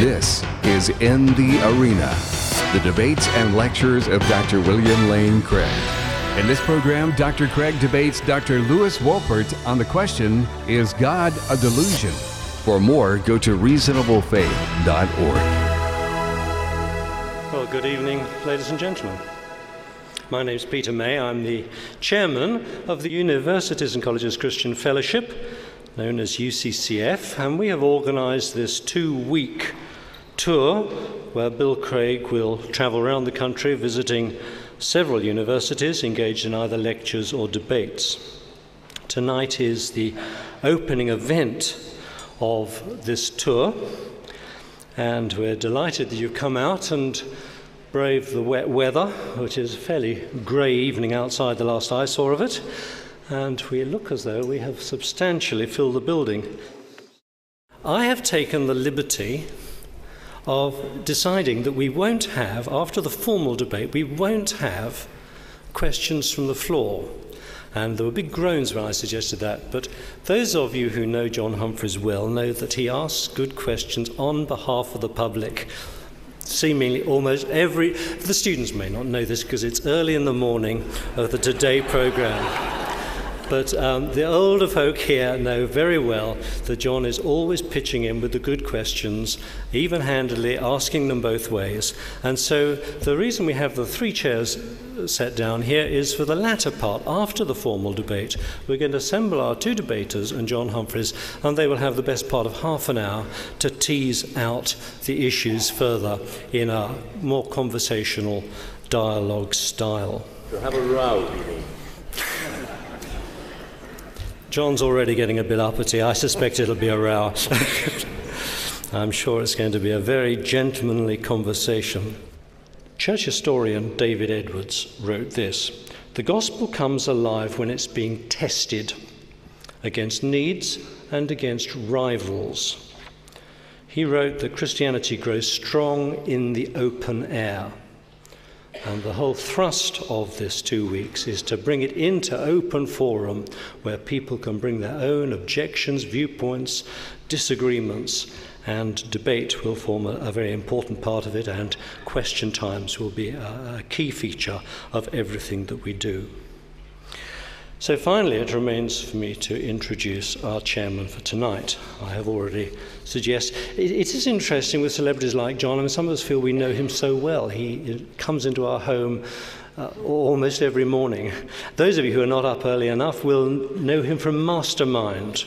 This is In the Arena, the debates and lectures of Dr. William Lane Craig. In this program, Dr. Craig debates Dr. Lewis Wolpert on the question Is God a delusion? For more, go to reasonablefaith.org. Well, good evening, ladies and gentlemen. My name is Peter May. I'm the chairman of the Universities and Colleges Christian Fellowship, known as UCCF, and we have organized this two week tour where Bill Craig will travel around the country visiting several universities engaged in either lectures or debates. Tonight is the opening event of this tour, and we're delighted that you've come out and braved the wet weather, which is a fairly grey evening outside the last I saw of it, and we look as though we have substantially filled the building. I have taken the liberty of deciding that we won't have, after the formal debate, we won't have questions from the floor. And there were big groans when I suggested that. But those of you who know John Humphrys well know that he asks good questions on behalf of the public. Seemingly almost every. The students may not know this because it's early in the morning of the Today programme. But um, the older folk here know very well that John is always pitching in with the good questions, even handedly asking them both ways. And so the reason we have the three chairs set down here is for the latter part, after the formal debate. We're going to assemble our two debaters and John Humphrys, and they will have the best part of half an hour to tease out the issues further in a more conversational dialogue style. To have a row, you mean? John's already getting a bit uppity. I suspect it'll be a row. I'm sure it's going to be a very gentlemanly conversation. Church historian David Edwards wrote this The gospel comes alive when it's being tested against needs and against rivals. He wrote that Christianity grows strong in the open air. And the whole thrust of this two weeks is to bring it into open forum where people can bring their own objections, viewpoints, disagreements, and debate will form a, a very important part of it, and question times will be a, a key feature of everything that we do. So, finally, it remains for me to introduce our chairman for tonight. I have already suggested it, it is interesting with celebrities like John. I mean, some of us feel we know him so well. He comes into our home uh, almost every morning. Those of you who are not up early enough will know him from Mastermind,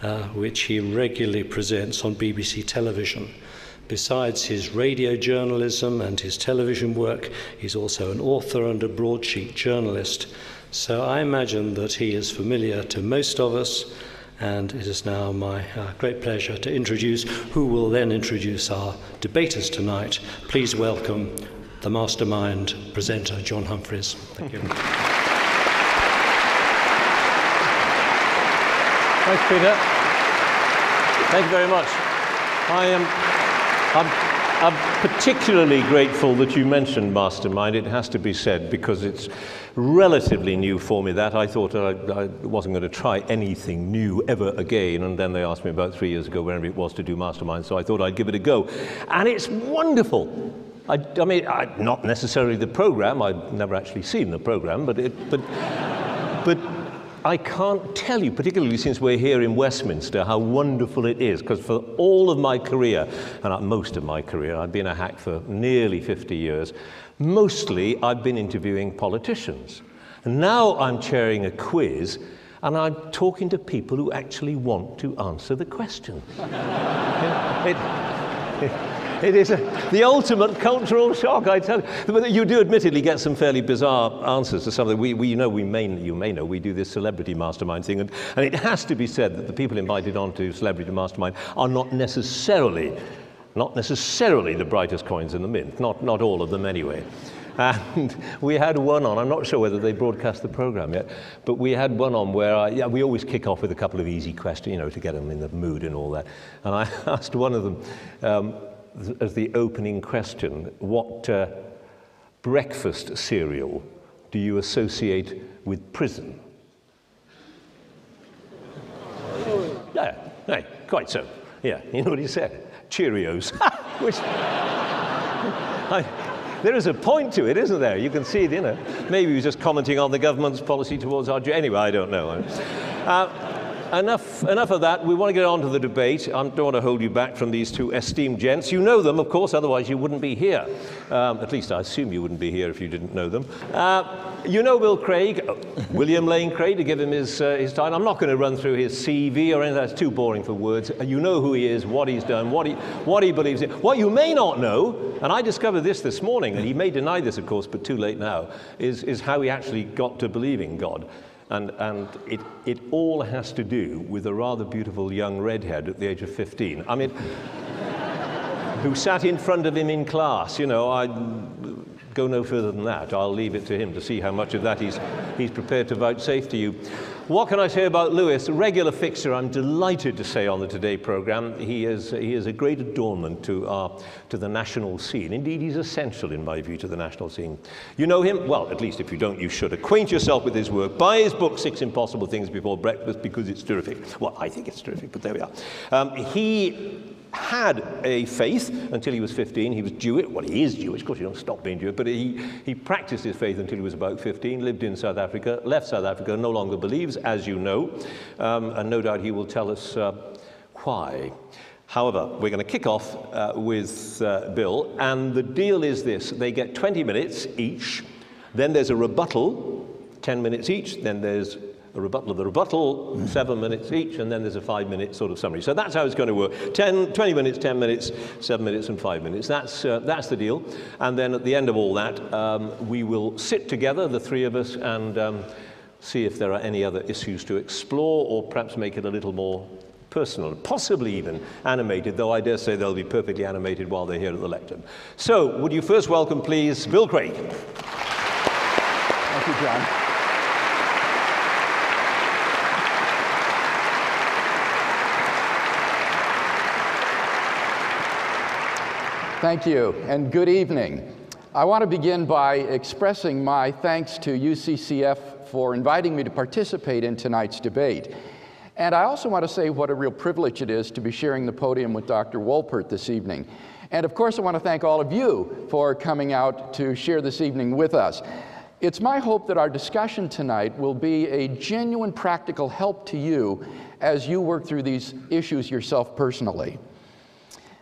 uh, which he regularly presents on BBC television. Besides his radio journalism and his television work, he's also an author and a broadsheet journalist. So I imagine that he is familiar to most of us, and it is now my uh, great pleasure to introduce who will then introduce our debaters tonight. Please welcome the mastermind presenter, John Humphrys. Thank you. Thanks, Peter. Thank you very much. I am. I'm, I'm particularly grateful that you mentioned Mastermind. It has to be said because it's relatively new for me. That I thought I, I wasn't going to try anything new ever again, and then they asked me about three years ago, whenever it was, to do Mastermind. So I thought I'd give it a go, and it's wonderful. I, I mean, I, not necessarily the program. I've never actually seen the program, but it, but, but I can't tell you, particularly since we're here in Westminster, how wonderful it is. Because for all of my career, and most of my career, I've been a hack for nearly 50 years, mostly I've been interviewing politicians. And now I'm chairing a quiz, and I'm talking to people who actually want to answer the question. it, it, it, is a, the ultimate cultural shock, I tell you. You do admittedly get some fairly bizarre answers to something. We, we know, we may, you may know, we do this celebrity mastermind thing, and, and it has to be said that the people invited onto Celebrity Mastermind are not necessarily, not necessarily the brightest coins in the mint. Not, not all of them anyway. And we had one on, I'm not sure whether they broadcast the program yet, but we had one on where I, yeah, we always kick off with a couple of easy questions, you know, to get them in the mood and all that. And I asked one of them, um, as the opening question, what uh, breakfast cereal do you associate with prison? Yeah, yeah, quite so. Yeah, you know what he said? Cheerios. Which, I, there is a point to it, isn't there? You can see it, you know. Maybe he was just commenting on the government's policy towards our. Anyway, I don't know. Uh, enough, enough of that. We want to get on to the debate. I don't want to hold you back from these two esteemed gents. You know them, of course, otherwise you wouldn't be here. Um, at least I assume you wouldn't be here if you didn't know them. Uh, you know Will Craig, William Lane Craig, to give him his, uh, his time. I'm not going to run through his CV or anything, that's too boring for words. Uh, you know who he is, what he's done, what he, what he believes in. What you may not know, and I discovered this this morning, and he may deny this, of course, but too late now, is, is how he actually got to believing God. And, and it, it all has to do with a rather beautiful young redhead at the age of 15. I mean, who sat in front of him in class. You know, I go no further than that. I'll leave it to him to see how much of that he's, he's prepared to vouchsafe to you. What can I say about Lewis? A regular fixture, I'm delighted to say on the Today programme. He is, he is a great adornment to, our, to the national scene. Indeed, he's essential, in my view, to the national scene. You know him? Well, at least if you don't, you should. Acquaint yourself with his work. Buy his book, Six Impossible Things Before Breakfast, because it's terrific. Well, I think it's terrific, but there we are. Um, he had a faith until he was 15. He was Jewish. Well, he is Jewish. Of course, you don't stop being Jewish. But he, he practiced his faith until he was about 15, lived in South Africa, left South Africa, no longer believes, as you know. Um, and no doubt he will tell us uh, why. However, we're going to kick off uh, with uh, Bill. And the deal is this they get 20 minutes each. Then there's a rebuttal, 10 minutes each. Then there's a rebuttal of the rebuttal, seven minutes each, and then there's a five minute sort of summary. So that's how it's going to work 10, 20 minutes, 10 minutes, seven minutes, and five minutes. That's, uh, that's the deal. And then at the end of all that, um, we will sit together, the three of us, and um, see if there are any other issues to explore or perhaps make it a little more personal, possibly even animated, though I dare say they'll be perfectly animated while they're here at the lectern. So, would you first welcome, please, Bill Craig? Thank you, John. Thank you, and good evening. I want to begin by expressing my thanks to UCCF for inviting me to participate in tonight's debate. And I also want to say what a real privilege it is to be sharing the podium with Dr. Wolpert this evening. And of course, I want to thank all of you for coming out to share this evening with us. It's my hope that our discussion tonight will be a genuine practical help to you as you work through these issues yourself personally.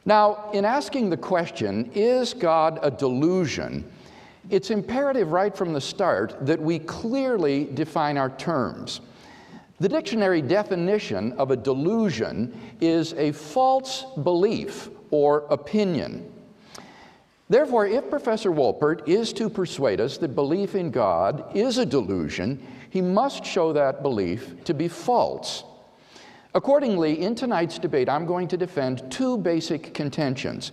Now, in asking the question, is God a delusion? It's imperative right from the start that we clearly define our terms. The dictionary definition of a delusion is a false belief or opinion. Therefore, if Professor Wolpert is to persuade us that belief in God is a delusion, he must show that belief to be false. Accordingly, in tonight's debate, I'm going to defend two basic contentions.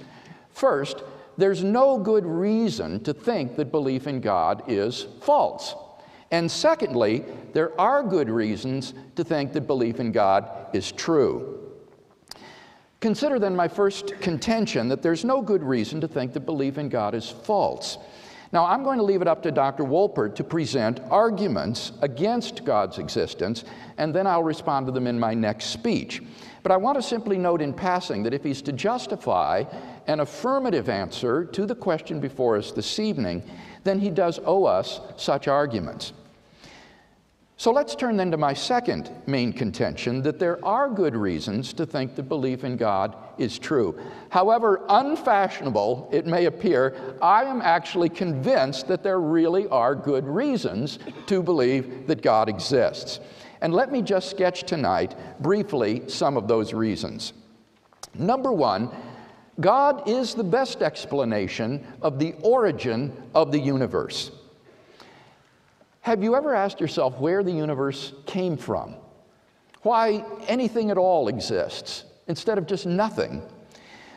First, there's no good reason to think that belief in God is false. And secondly, there are good reasons to think that belief in God is true. Consider then my first contention that there's no good reason to think that belief in God is false. Now, I'm going to leave it up to Dr. Wolpert to present arguments against God's existence, and then I'll respond to them in my next speech. But I want to simply note in passing that if he's to justify an affirmative answer to the question before us this evening, then he does owe us such arguments. So let's turn then to my second main contention that there are good reasons to think that belief in God is true. However unfashionable it may appear, I am actually convinced that there really are good reasons to believe that God exists. And let me just sketch tonight briefly some of those reasons. Number one, God is the best explanation of the origin of the universe. Have you ever asked yourself where the universe came from? Why anything at all exists instead of just nothing?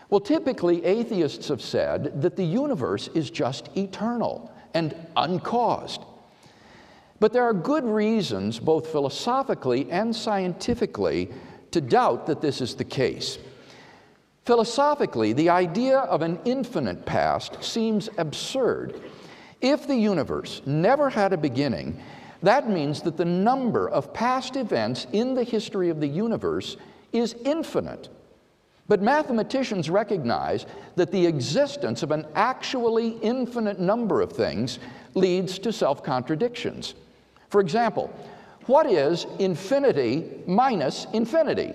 Well, typically, atheists have said that the universe is just eternal and uncaused. But there are good reasons, both philosophically and scientifically, to doubt that this is the case. Philosophically, the idea of an infinite past seems absurd if the universe never had a beginning, that means that the number of past events in the history of the universe is infinite. But mathematicians recognize that the existence of an actually infinite number of things leads to self contradictions. For example, what is infinity minus infinity?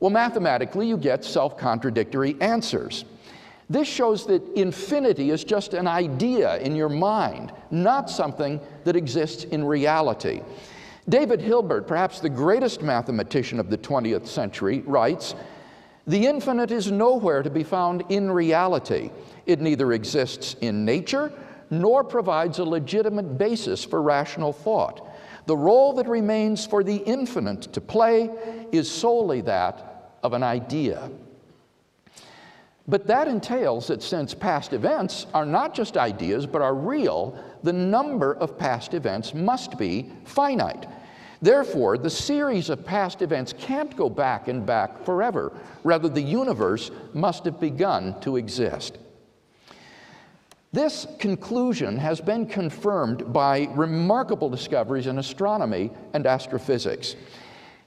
Well, mathematically, you get self contradictory answers. This shows that infinity is just an idea in your mind, not something that exists in reality. David Hilbert, perhaps the greatest mathematician of the 20th century, writes The infinite is nowhere to be found in reality. It neither exists in nature nor provides a legitimate basis for rational thought. The role that remains for the infinite to play is solely that of an idea. But that entails that since past events are not just ideas but are real, the number of past events must be finite. Therefore, the series of past events can't go back and back forever. Rather, the universe must have begun to exist. This conclusion has been confirmed by remarkable discoveries in astronomy and astrophysics.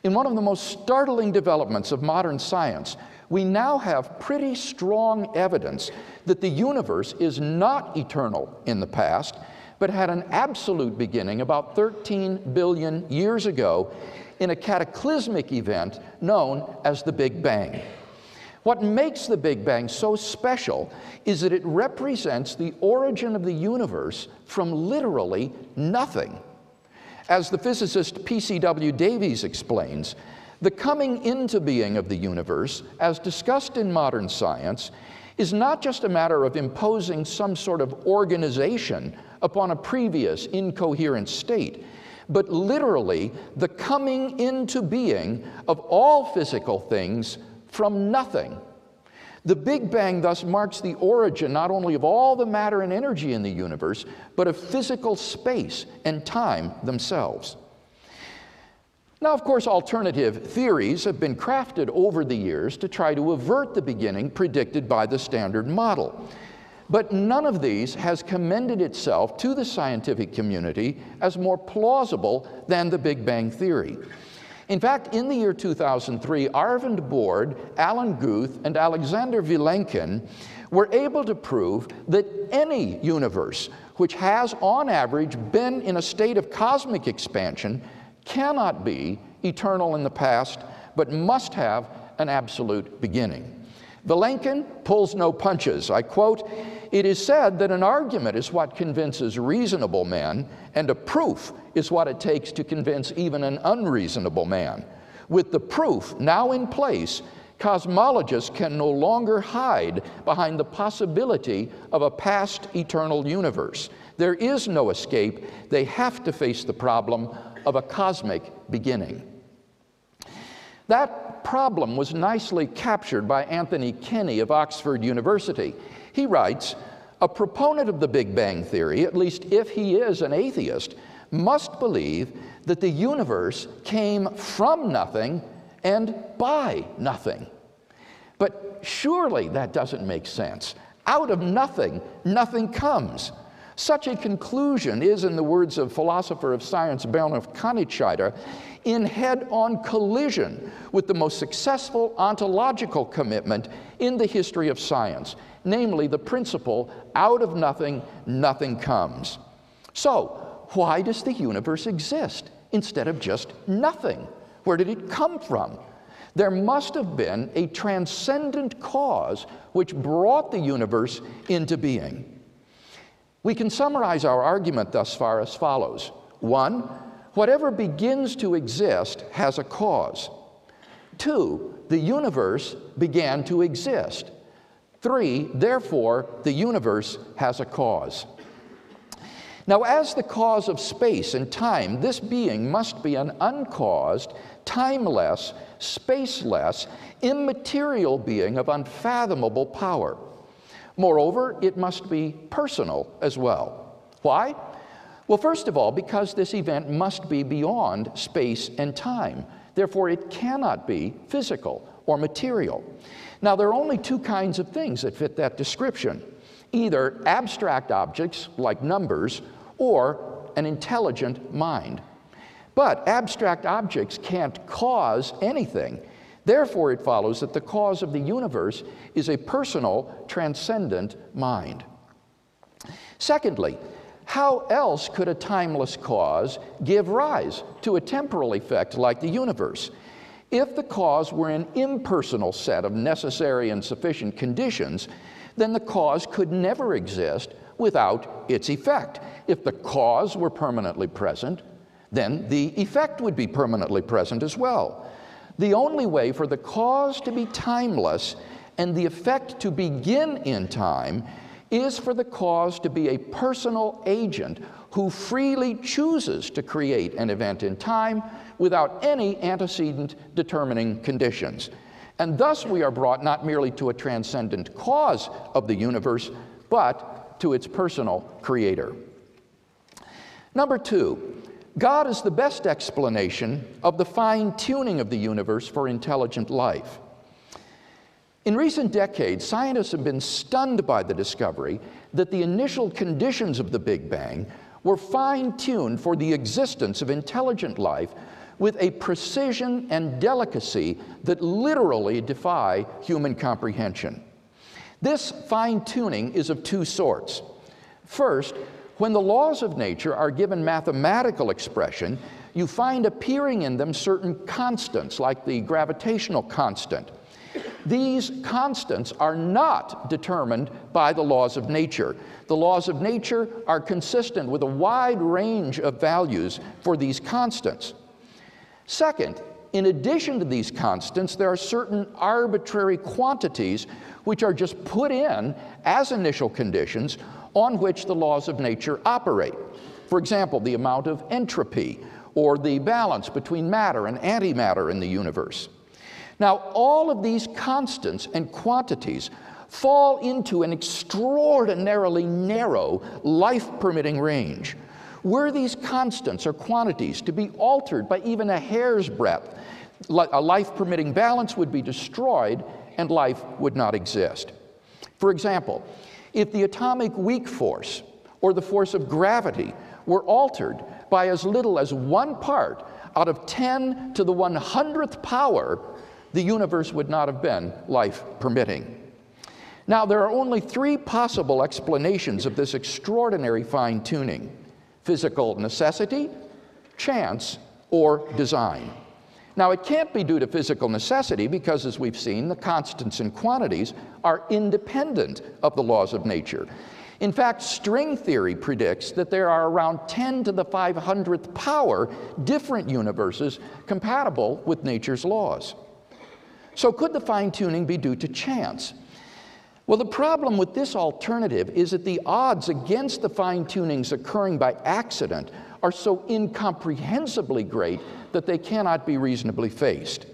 In one of the most startling developments of modern science, we now have pretty strong evidence that the universe is not eternal in the past, but had an absolute beginning about 13 billion years ago in a cataclysmic event known as the Big Bang. What makes the Big Bang so special is that it represents the origin of the universe from literally nothing. As the physicist P.C.W. Davies explains, the coming into being of the universe, as discussed in modern science, is not just a matter of imposing some sort of organization upon a previous incoherent state, but literally the coming into being of all physical things from nothing. The Big Bang thus marks the origin not only of all the matter and energy in the universe, but of physical space and time themselves. Now, of course, alternative theories have been crafted over the years to try to avert the beginning predicted by the Standard Model. But none of these has commended itself to the scientific community as more plausible than the Big Bang Theory. In fact, in the year 2003, Arvind Borde, Alan Guth, and Alexander Vilenkin were able to prove that any universe which has, on average, been in a state of cosmic expansion cannot be eternal in the past, but must have an absolute beginning. Vilenkin pulls no punches. I quote, It is said that an argument is what convinces reasonable men, and a proof is what it takes to convince even an unreasonable man. With the proof now in place, cosmologists can no longer hide behind the possibility of a past eternal universe. There is no escape. They have to face the problem of a cosmic beginning. That problem was nicely captured by Anthony Kenny of Oxford University. He writes, a proponent of the Big Bang Theory, at least if he is an atheist, must believe that the universe came from nothing and by nothing. But surely that doesn't make sense. Out of nothing, nothing comes. Such a conclusion is, in the words of philosopher of science Bernulf Kanitscheider, in head on collision with the most successful ontological commitment in the history of science, namely the principle out of nothing, nothing comes. So, why does the universe exist instead of just nothing? Where did it come from? There must have been a transcendent cause which brought the universe into being. We can summarize our argument thus far as follows one, whatever begins to exist has a cause. Two, the universe began to exist. Three, therefore, the universe has a cause. Now, as the cause of space and time, this being must be an uncaused, timeless, spaceless, immaterial being of unfathomable power. Moreover, it must be personal as well. Why? Well, first of all, because this event must be beyond space and time. Therefore, it cannot be physical or material. Now, there are only two kinds of things that fit that description either abstract objects like numbers or an intelligent mind. But abstract objects can't cause anything. Therefore, it follows that the cause of the universe is a personal, transcendent mind. Secondly, how else could a timeless cause give rise to a temporal effect like the universe? If the cause were an impersonal set of necessary and sufficient conditions, then the cause could never exist without its effect. If the cause were permanently present, then the effect would be permanently present as well. The only way for the cause to be timeless and the effect to begin in time is for the cause to be a personal agent who freely chooses to create an event in time without any antecedent determining conditions. And thus we are brought not merely to a transcendent cause of the universe, but to its personal creator. Number two, God is the best explanation of the fine tuning of the universe for intelligent life. In recent decades, scientists have been stunned by the discovery that the initial conditions of the Big Bang were fine tuned for the existence of intelligent life with a precision and delicacy that literally defy human comprehension. This fine tuning is of two sorts. First, when the laws of nature are given mathematical expression, you find appearing in them certain constants, like the gravitational constant. These constants are not determined by the laws of nature. The laws of nature are consistent with a wide range of values for these constants. Second, in addition to these constants, there are certain arbitrary quantities which are just put in as initial conditions on which the laws of nature operate. For example, the amount of entropy or the balance between matter and antimatter in the universe. Now, all of these constants and quantities fall into an extraordinarily narrow life permitting range. Were these constants or quantities to be altered by even a hair's breadth, a life permitting balance would be destroyed and life would not exist. For example, if the atomic weak force or the force of gravity were altered by as little as one part out of 10 to the 100th power, the universe would not have been life permitting. Now, there are only three possible explanations of this extraordinary fine tuning physical necessity, chance, or design. Now, it can't be due to physical necessity because, as we've seen, the constants and quantities are independent of the laws of nature. In fact, string theory predicts that there are around 10 to the 500th power different universes compatible with nature's laws. So, could the fine tuning be due to chance? Well, the problem with this alternative is that the odds against the fine tunings occurring by accident are so incomprehensibly great that they cannot be reasonably faced.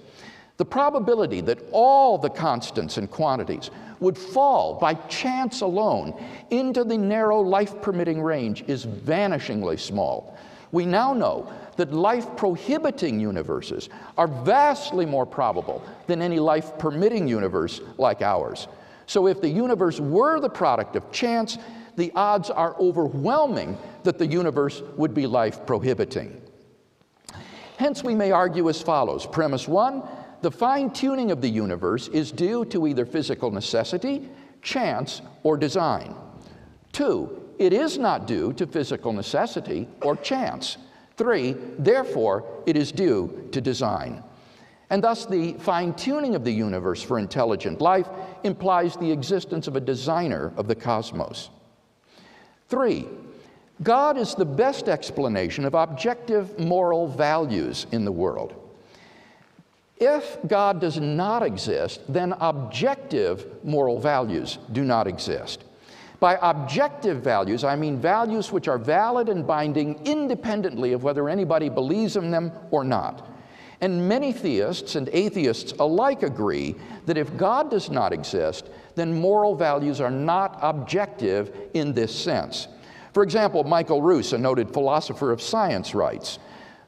The probability that all the constants and quantities would fall by chance alone into the narrow life permitting range is vanishingly small. We now know that life prohibiting universes are vastly more probable than any life permitting universe like ours. So, if the universe were the product of chance, the odds are overwhelming that the universe would be life prohibiting. Hence, we may argue as follows Premise one the fine tuning of the universe is due to either physical necessity, chance, or design. Two, it is not due to physical necessity or chance. Three, therefore, it is due to design. And thus, the fine tuning of the universe for intelligent life implies the existence of a designer of the cosmos. Three, God is the best explanation of objective moral values in the world. If God does not exist, then objective moral values do not exist. By objective values, I mean values which are valid and binding independently of whether anybody believes in them or not. And many theists and atheists alike agree that if God does not exist, then moral values are not objective in this sense. For example, Michael Ruse, a noted philosopher of science, writes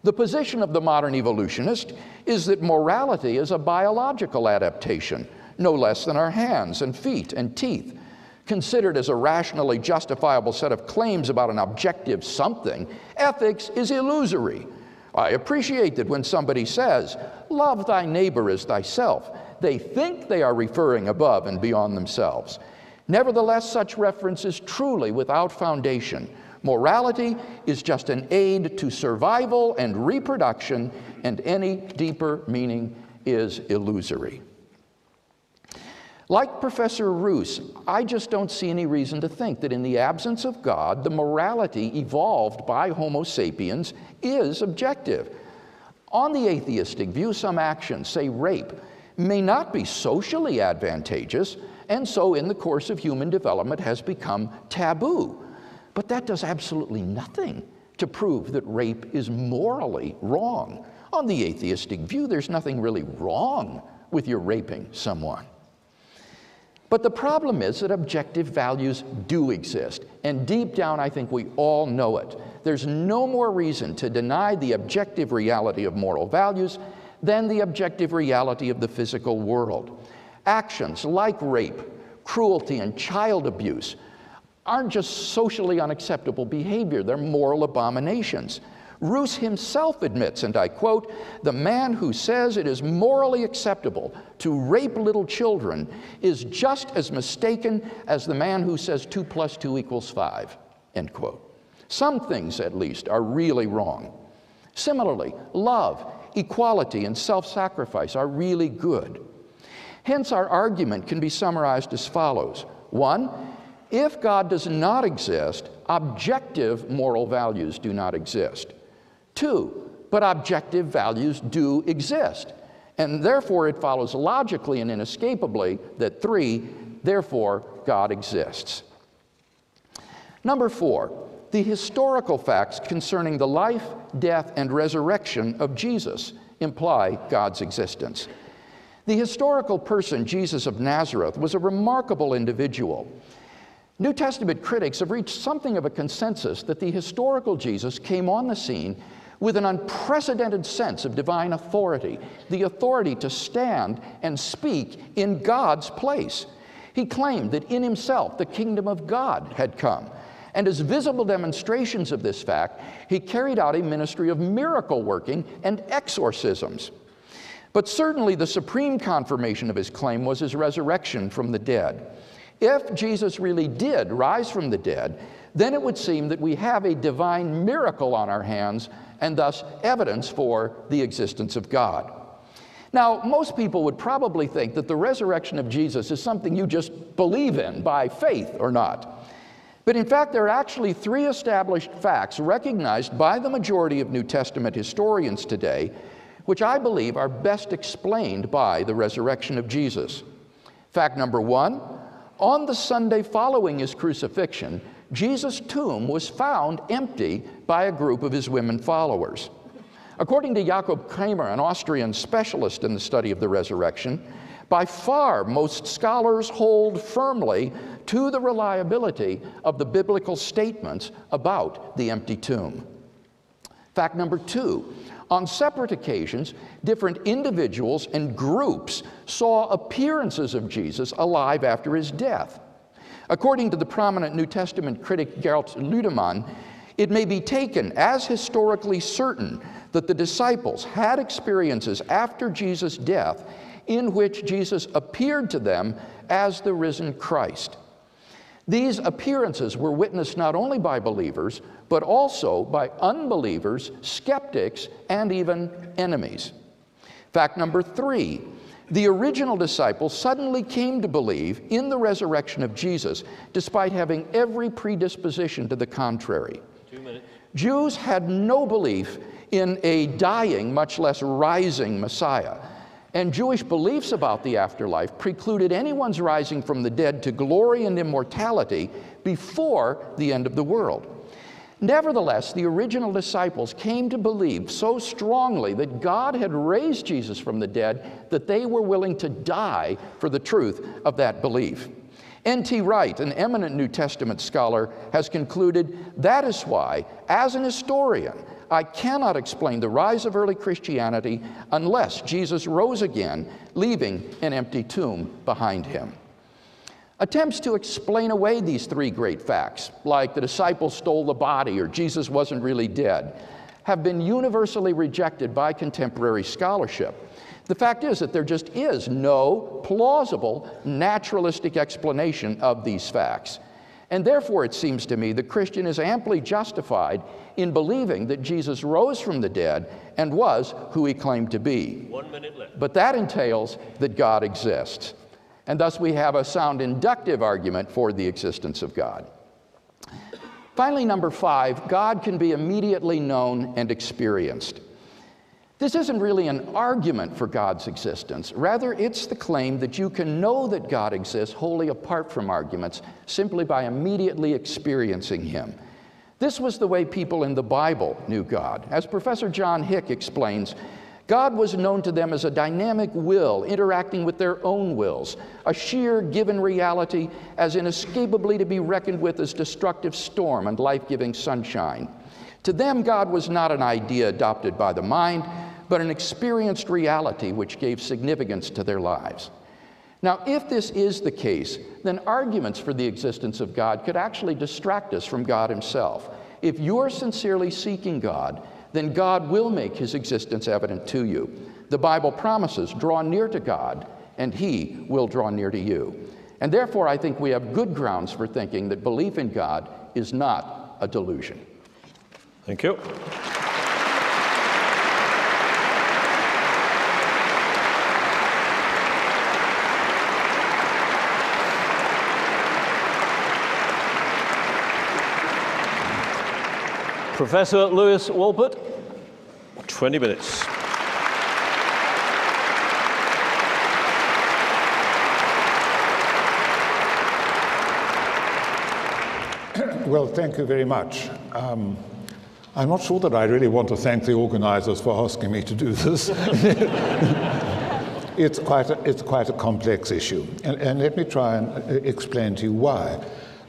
The position of the modern evolutionist is that morality is a biological adaptation, no less than our hands and feet and teeth. Considered as a rationally justifiable set of claims about an objective something, ethics is illusory I appreciate that when somebody says, Love thy neighbor as thyself, they think they are referring above and beyond themselves. Nevertheless, such reference is truly without foundation. Morality is just an aid to survival and reproduction, and any deeper meaning is illusory. Like Professor Ruse, I just don't see any reason to think that in the absence of God, the morality evolved by Homo sapiens is objective. On the atheistic view, some actions, say rape, may not be socially advantageous, and so in the course of human development has become taboo. But that does absolutely nothing to prove that rape is morally wrong. On the atheistic view, there's nothing really wrong with your raping someone. But the problem is that objective values do exist. And deep down, I think we all know it. There's no more reason to deny the objective reality of moral values than the objective reality of the physical world. Actions like rape, cruelty, and child abuse aren't just socially unacceptable behavior, they're moral abominations. Ruse himself admits, and I quote, the man who says it is morally acceptable to rape little children is just as mistaken as the man who says 2 plus 2 equals 5, end quote. Some things, at least, are really wrong. Similarly, love, equality, and self sacrifice are really good. Hence, our argument can be summarized as follows one, if God does not exist, objective moral values do not exist. Two, but objective values do exist. And therefore, it follows logically and inescapably that three, therefore, God exists. Number four, the historical facts concerning the life, death, and resurrection of Jesus imply God's existence. The historical person, Jesus of Nazareth, was a remarkable individual. New Testament critics have reached something of a consensus that the historical Jesus came on the scene with an unprecedented sense of divine authority, the authority to stand and speak in God's place. He claimed that in himself the kingdom of God had come. And as visible demonstrations of this fact, he carried out a ministry of miracle working and exorcisms. But certainly the supreme confirmation of his claim was his resurrection from the dead. If Jesus really did rise from the dead, then it would seem that we have a divine miracle on our hands and thus evidence for the existence of God. Now, most people would probably think that the resurrection of Jesus is something you just believe in by faith or not. But in fact, there are actually three established facts recognized by the majority of New Testament historians today, which I believe are best explained by the resurrection of Jesus. Fact number one on the Sunday following his crucifixion, Jesus' tomb was found empty by a group of his women followers. According to Jakob Kremer, an Austrian specialist in the study of the resurrection, by far most scholars hold firmly to the reliability of the biblical statements about the empty tomb. Fact number two on separate occasions, different individuals and groups saw appearances of Jesus alive after his death. According to the prominent New Testament critic Gerhard Lüdemann, it may be taken as historically certain that the disciples had experiences after Jesus' death in which Jesus appeared to them as the risen Christ. These appearances were witnessed not only by believers, but also by unbelievers, skeptics, and even enemies. Fact number three the original disciples suddenly came to believe in the resurrection of Jesus, despite having every predisposition to the contrary. Jews had no belief in a dying, much less rising Messiah. And Jewish beliefs about the afterlife precluded anyone's rising from the dead to glory and immortality before the end of the world. Nevertheless, the original disciples came to believe so strongly that God had raised Jesus from the dead that they were willing to die for the truth of that belief. N.T. Wright, an eminent New Testament scholar, has concluded that is why, as an historian, I cannot explain the rise of early Christianity unless Jesus rose again, leaving an empty tomb behind him. Attempts to explain away these three great facts, like the disciples stole the body or Jesus wasn't really dead, have been universally rejected by contemporary scholarship. The fact is that there just is no plausible naturalistic explanation of these facts. And therefore, it seems to me the Christian is amply justified in believing that Jesus rose from the dead and was who he claimed to be. One minute left. But that entails that God exists. And thus, we have a sound inductive argument for the existence of God. Finally, number five, God can be immediately known and experienced. This isn't really an argument for God's existence. Rather, it's the claim that you can know that God exists wholly apart from arguments, simply by immediately experiencing Him. This was the way people in the Bible knew God. As Professor John Hick explains, God was known to them as a dynamic will interacting with their own wills, a sheer given reality as inescapably to be reckoned with as destructive storm and life giving sunshine. To them, God was not an idea adopted by the mind, but an experienced reality which gave significance to their lives. Now, if this is the case, then arguments for the existence of God could actually distract us from God Himself. If you're sincerely seeking God, then God will make His existence evident to you. The Bible promises, draw near to God, and He will draw near to you. And therefore, I think we have good grounds for thinking that belief in God is not a delusion. Thank you. Professor Lewis Wolpert, 20 minutes. Well, thank you very much. Um, I'm not sure that I really want to thank the organizers for asking me to do this. it's, quite a, it's quite a complex issue. And, and let me try and uh, explain to you why.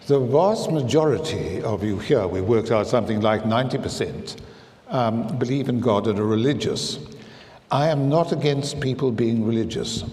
The vast majority of you here, we worked out something like 90%, um, believe in God and are religious. I am not against people being religious.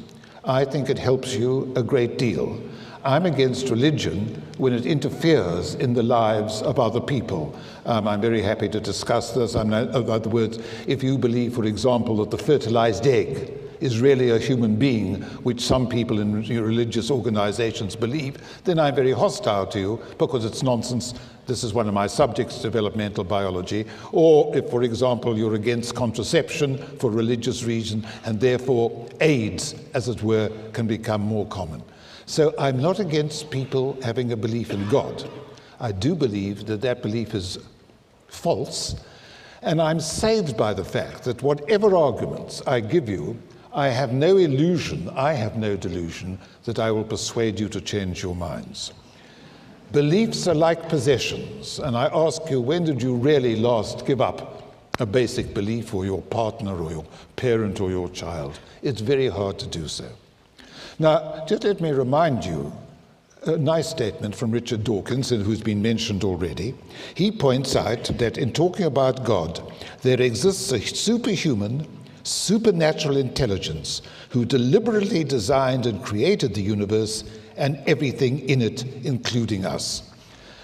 I think it helps you a great deal. I'm against religion when it interferes in the lives of other people. Um, I'm very happy to discuss this. I'm not, in other words, if you believe, for example, that the fertilized egg is really a human being, which some people in religious organizations believe, then I'm very hostile to you because it's nonsense. This is one of my subjects, developmental biology. Or if, for example, you're against contraception for religious reasons, and therefore AIDS, as it were, can become more common. So I'm not against people having a belief in God. I do believe that that belief is false. And I'm saved by the fact that whatever arguments I give you, I have no illusion, I have no delusion that I will persuade you to change your minds. Beliefs are like possessions, and I ask you, when did you really last give up a basic belief for your partner or your parent or your child? It's very hard to do so. Now, just let me remind you a nice statement from Richard Dawkins, who's been mentioned already. He points out that in talking about God, there exists a superhuman, supernatural intelligence who deliberately designed and created the universe and everything in it, including us.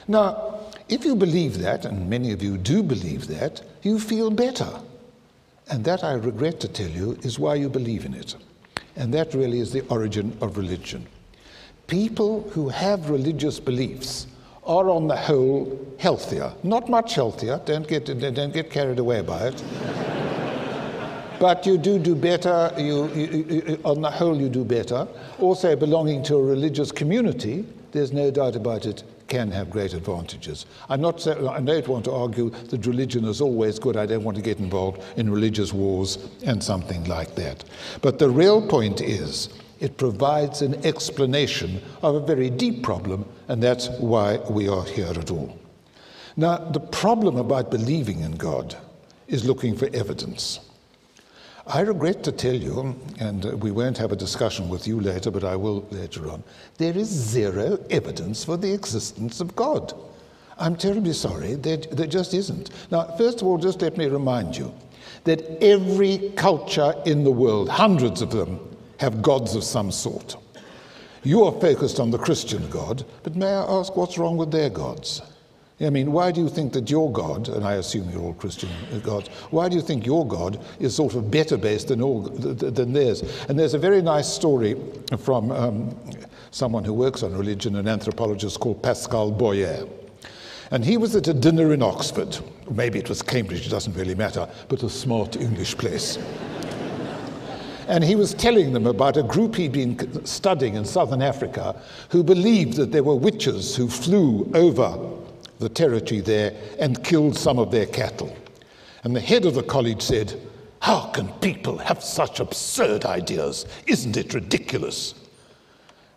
Now, if you believe that, and many of you do believe that, you feel better. And that, I regret to tell you, is why you believe in it. And that really is the origin of religion. People who have religious beliefs are, on the whole, healthier. Not much healthier, don't get, don't get carried away by it. But you do do better, you, you, you, on the whole, you do better. Also, belonging to a religious community, there's no doubt about it, can have great advantages. I'm not, I don't want to argue that religion is always good. I don't want to get involved in religious wars and something like that. But the real point is it provides an explanation of a very deep problem, and that's why we are here at all. Now, the problem about believing in God is looking for evidence. I regret to tell you, and uh, we won't have a discussion with you later, but I will later on, there is zero evidence for the existence of God. I'm terribly sorry, there, there just isn't. Now, first of all, just let me remind you that every culture in the world, hundreds of them, have gods of some sort. You are focused on the Christian God, but may I ask what's wrong with their gods? I mean, why do you think that your God, and I assume you're all Christian gods, why do you think your God is sort of better based than, all, than theirs? And there's a very nice story from um, someone who works on religion, an anthropologist called Pascal Boyer. And he was at a dinner in Oxford. Maybe it was Cambridge, it doesn't really matter, but a smart English place. and he was telling them about a group he'd been studying in southern Africa who believed that there were witches who flew over the territory there and killed some of their cattle. And the head of the college said, How can people have such absurd ideas? Isn't it ridiculous?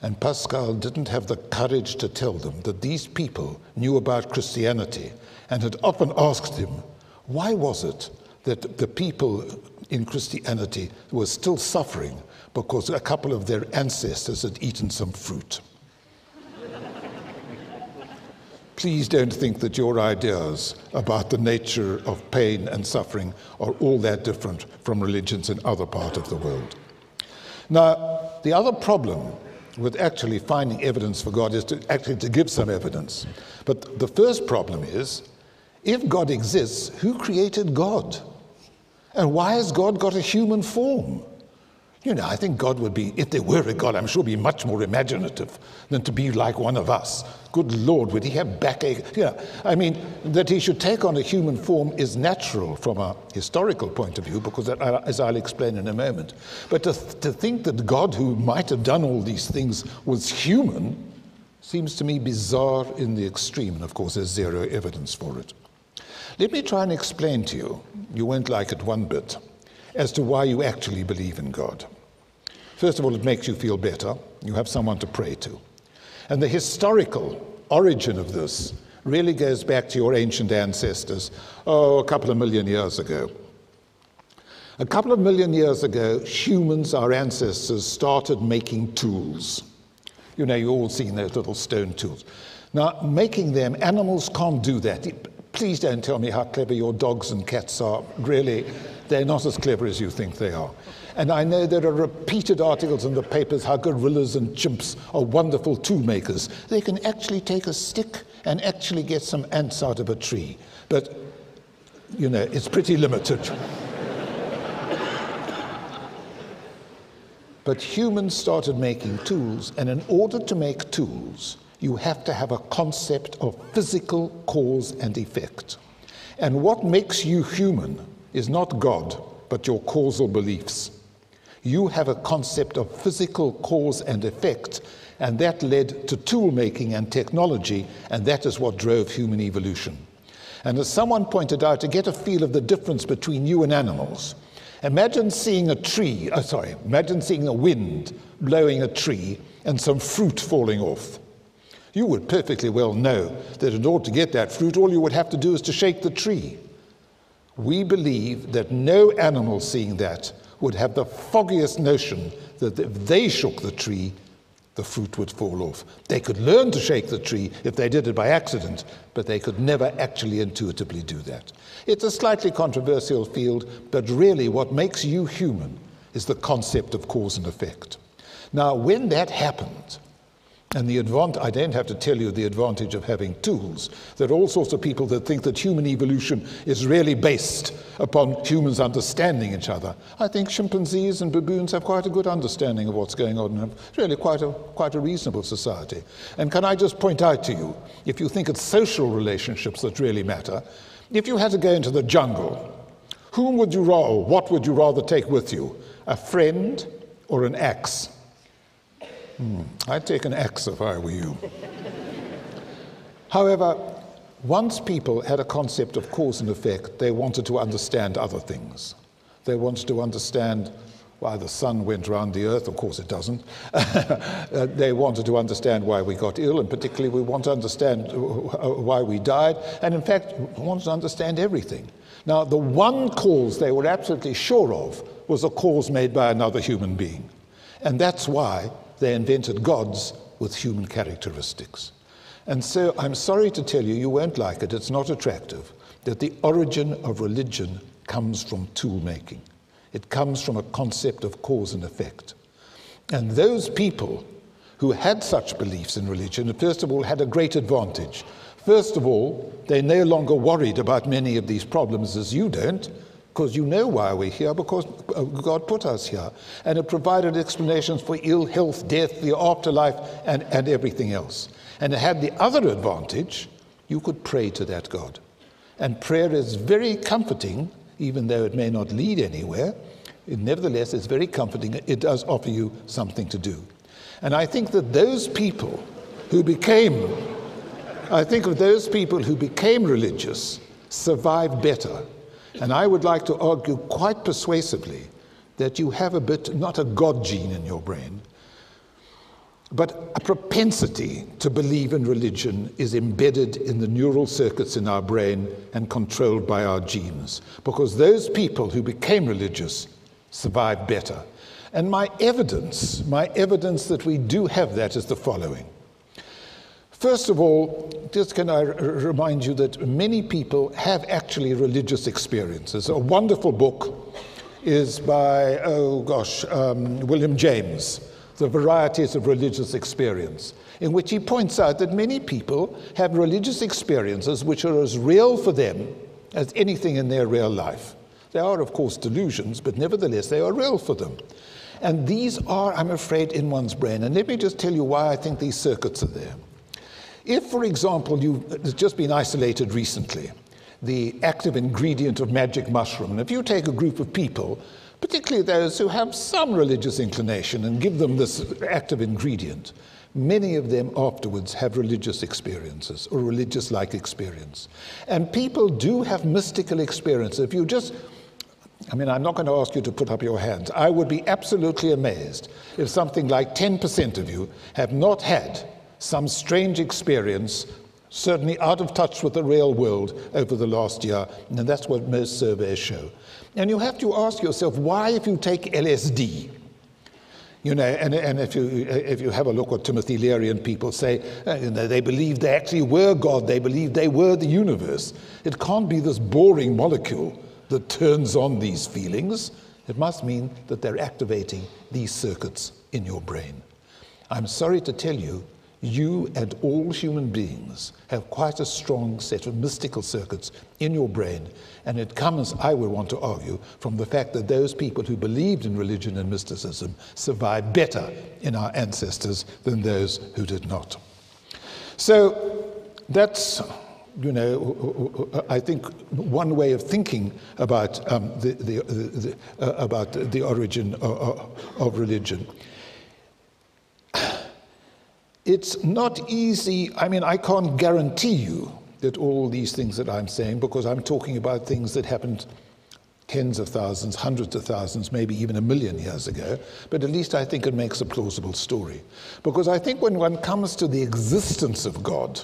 And Pascal didn't have the courage to tell them that these people knew about Christianity and had often asked him, why was it that the people in Christianity were still suffering because a couple of their ancestors had eaten some fruit? Please don't think that your ideas about the nature of pain and suffering are all that different from religions in other parts of the world. Now, the other problem with actually finding evidence for God is to actually to give some evidence. But the first problem is if God exists, who created God? And why has God got a human form? You know, I think God would be, if there were a God, I'm sure would be much more imaginative than to be like one of us. Good Lord, would he have backache? Yeah, I mean, that he should take on a human form is natural from a historical point of view, because uh, as I'll explain in a moment. But to, to think that God, who might have done all these things, was human seems to me bizarre in the extreme. And of course, there's zero evidence for it. Let me try and explain to you, you won't like it one bit, as to why you actually believe in God. First of all, it makes you feel better. You have someone to pray to. And the historical origin of this really goes back to your ancient ancestors, oh, a couple of million years ago. A couple of million years ago, humans, our ancestors, started making tools. You know, you've all seen those little stone tools. Now, making them, animals can't do that. Please don't tell me how clever your dogs and cats are. Really, they're not as clever as you think they are. And I know there are repeated articles in the papers how gorillas and chimps are wonderful tool makers. They can actually take a stick and actually get some ants out of a tree. But, you know, it's pretty limited. but humans started making tools, and in order to make tools, you have to have a concept of physical cause and effect. And what makes you human is not God, but your causal beliefs you have a concept of physical cause and effect, and that led to tool making and technology, and that is what drove human evolution. And as someone pointed out, to get a feel of the difference between you and animals, imagine seeing a tree, oh, sorry, imagine seeing a wind blowing a tree and some fruit falling off. You would perfectly well know that in order to get that fruit, all you would have to do is to shake the tree. We believe that no animal seeing that would have the foggiest notion that if they shook the tree, the fruit would fall off. They could learn to shake the tree if they did it by accident, but they could never actually intuitively do that. It's a slightly controversial field, but really what makes you human is the concept of cause and effect. Now, when that happened, and the advantage, I don't have to tell you the advantage of having tools. There are all sorts of people that think that human evolution is really based upon humans understanding each other. I think chimpanzees and baboons have quite a good understanding of what's going on. It's really quite a, quite a reasonable society. And can I just point out to you, if you think it's social relationships that really matter, if you had to go into the jungle, whom would you rather, what would you rather take with you? A friend or an axe? Hmm. I'd take an X if I were you. However, once people had a concept of cause and effect, they wanted to understand other things. They wanted to understand why the sun went around the earth. Of course, it doesn't. Uh, they wanted to understand why we got ill, and particularly, we want to understand uh, why we died. And in fact, wanted to understand everything. Now, the one cause they were absolutely sure of was a cause made by another human being. And that's why they invented gods with human characteristics. And so I'm sorry to tell you, you won't like it, it's not attractive, that the origin of religion comes from tool making. It comes from a concept of cause and effect. And those people who had such beliefs in religion, first of all, had a great advantage. First of all, they're no longer worried about many of these problems as you don't, because you know why we're here, because uh, God put us here. And it provided explanations for ill health, death, the afterlife, and, and everything else. And it had the other advantage you could pray to that God. And prayer is very comforting, even though it may not lead anywhere. It nevertheless it's very comforting. It does offer you something to do. And I think that those people who became, I think of those people who became religious survived better and I would like to argue quite persuasively that you have a bit, not a God gene in your brain, but a propensity to believe in religion is embedded in the neural circuits in our brain and controlled by our genes. Because those people who became religious survived better. And my evidence, my evidence that we do have that is the following. First of all, just can I remind you that many people have actually religious experiences. A wonderful book is by, oh gosh, um, William James, The Varieties of Religious Experience, in which he points out that many people have religious experiences which are as real for them as anything in their real life. They are, of course, delusions, but nevertheless, they are real for them. And these are, I'm afraid, in one's brain. And let me just tell you why I think these circuits are there. If, for example, you've just been isolated recently, the active ingredient of magic mushroom, and if you take a group of people, particularly those who have some religious inclination, and give them this active ingredient, many of them afterwards have religious experiences or religious like experience. And people do have mystical experiences. If you just I mean, I'm not going to ask you to put up your hands. I would be absolutely amazed if something like 10% of you have not had some strange experience, certainly out of touch with the real world over the last year, and that's what most surveys show. And you have to ask yourself, why, if you take LSD, you know, and, and if, you, if you have a look what Timothy Leary and people say, uh, you know, they believe they actually were God, they believe they were the universe. It can't be this boring molecule that turns on these feelings. It must mean that they're activating these circuits in your brain. I'm sorry to tell you, you and all human beings have quite a strong set of mystical circuits in your brain, and it comes, I would want to argue, from the fact that those people who believed in religion and mysticism survived better in our ancestors than those who did not. So that's you know, I think one way of thinking about um, the, the, the, uh, about the origin of, of religion. It's not easy. I mean, I can't guarantee you that all these things that I'm saying, because I'm talking about things that happened tens of thousands, hundreds of thousands, maybe even a million years ago, but at least I think it makes a plausible story. Because I think when one comes to the existence of God,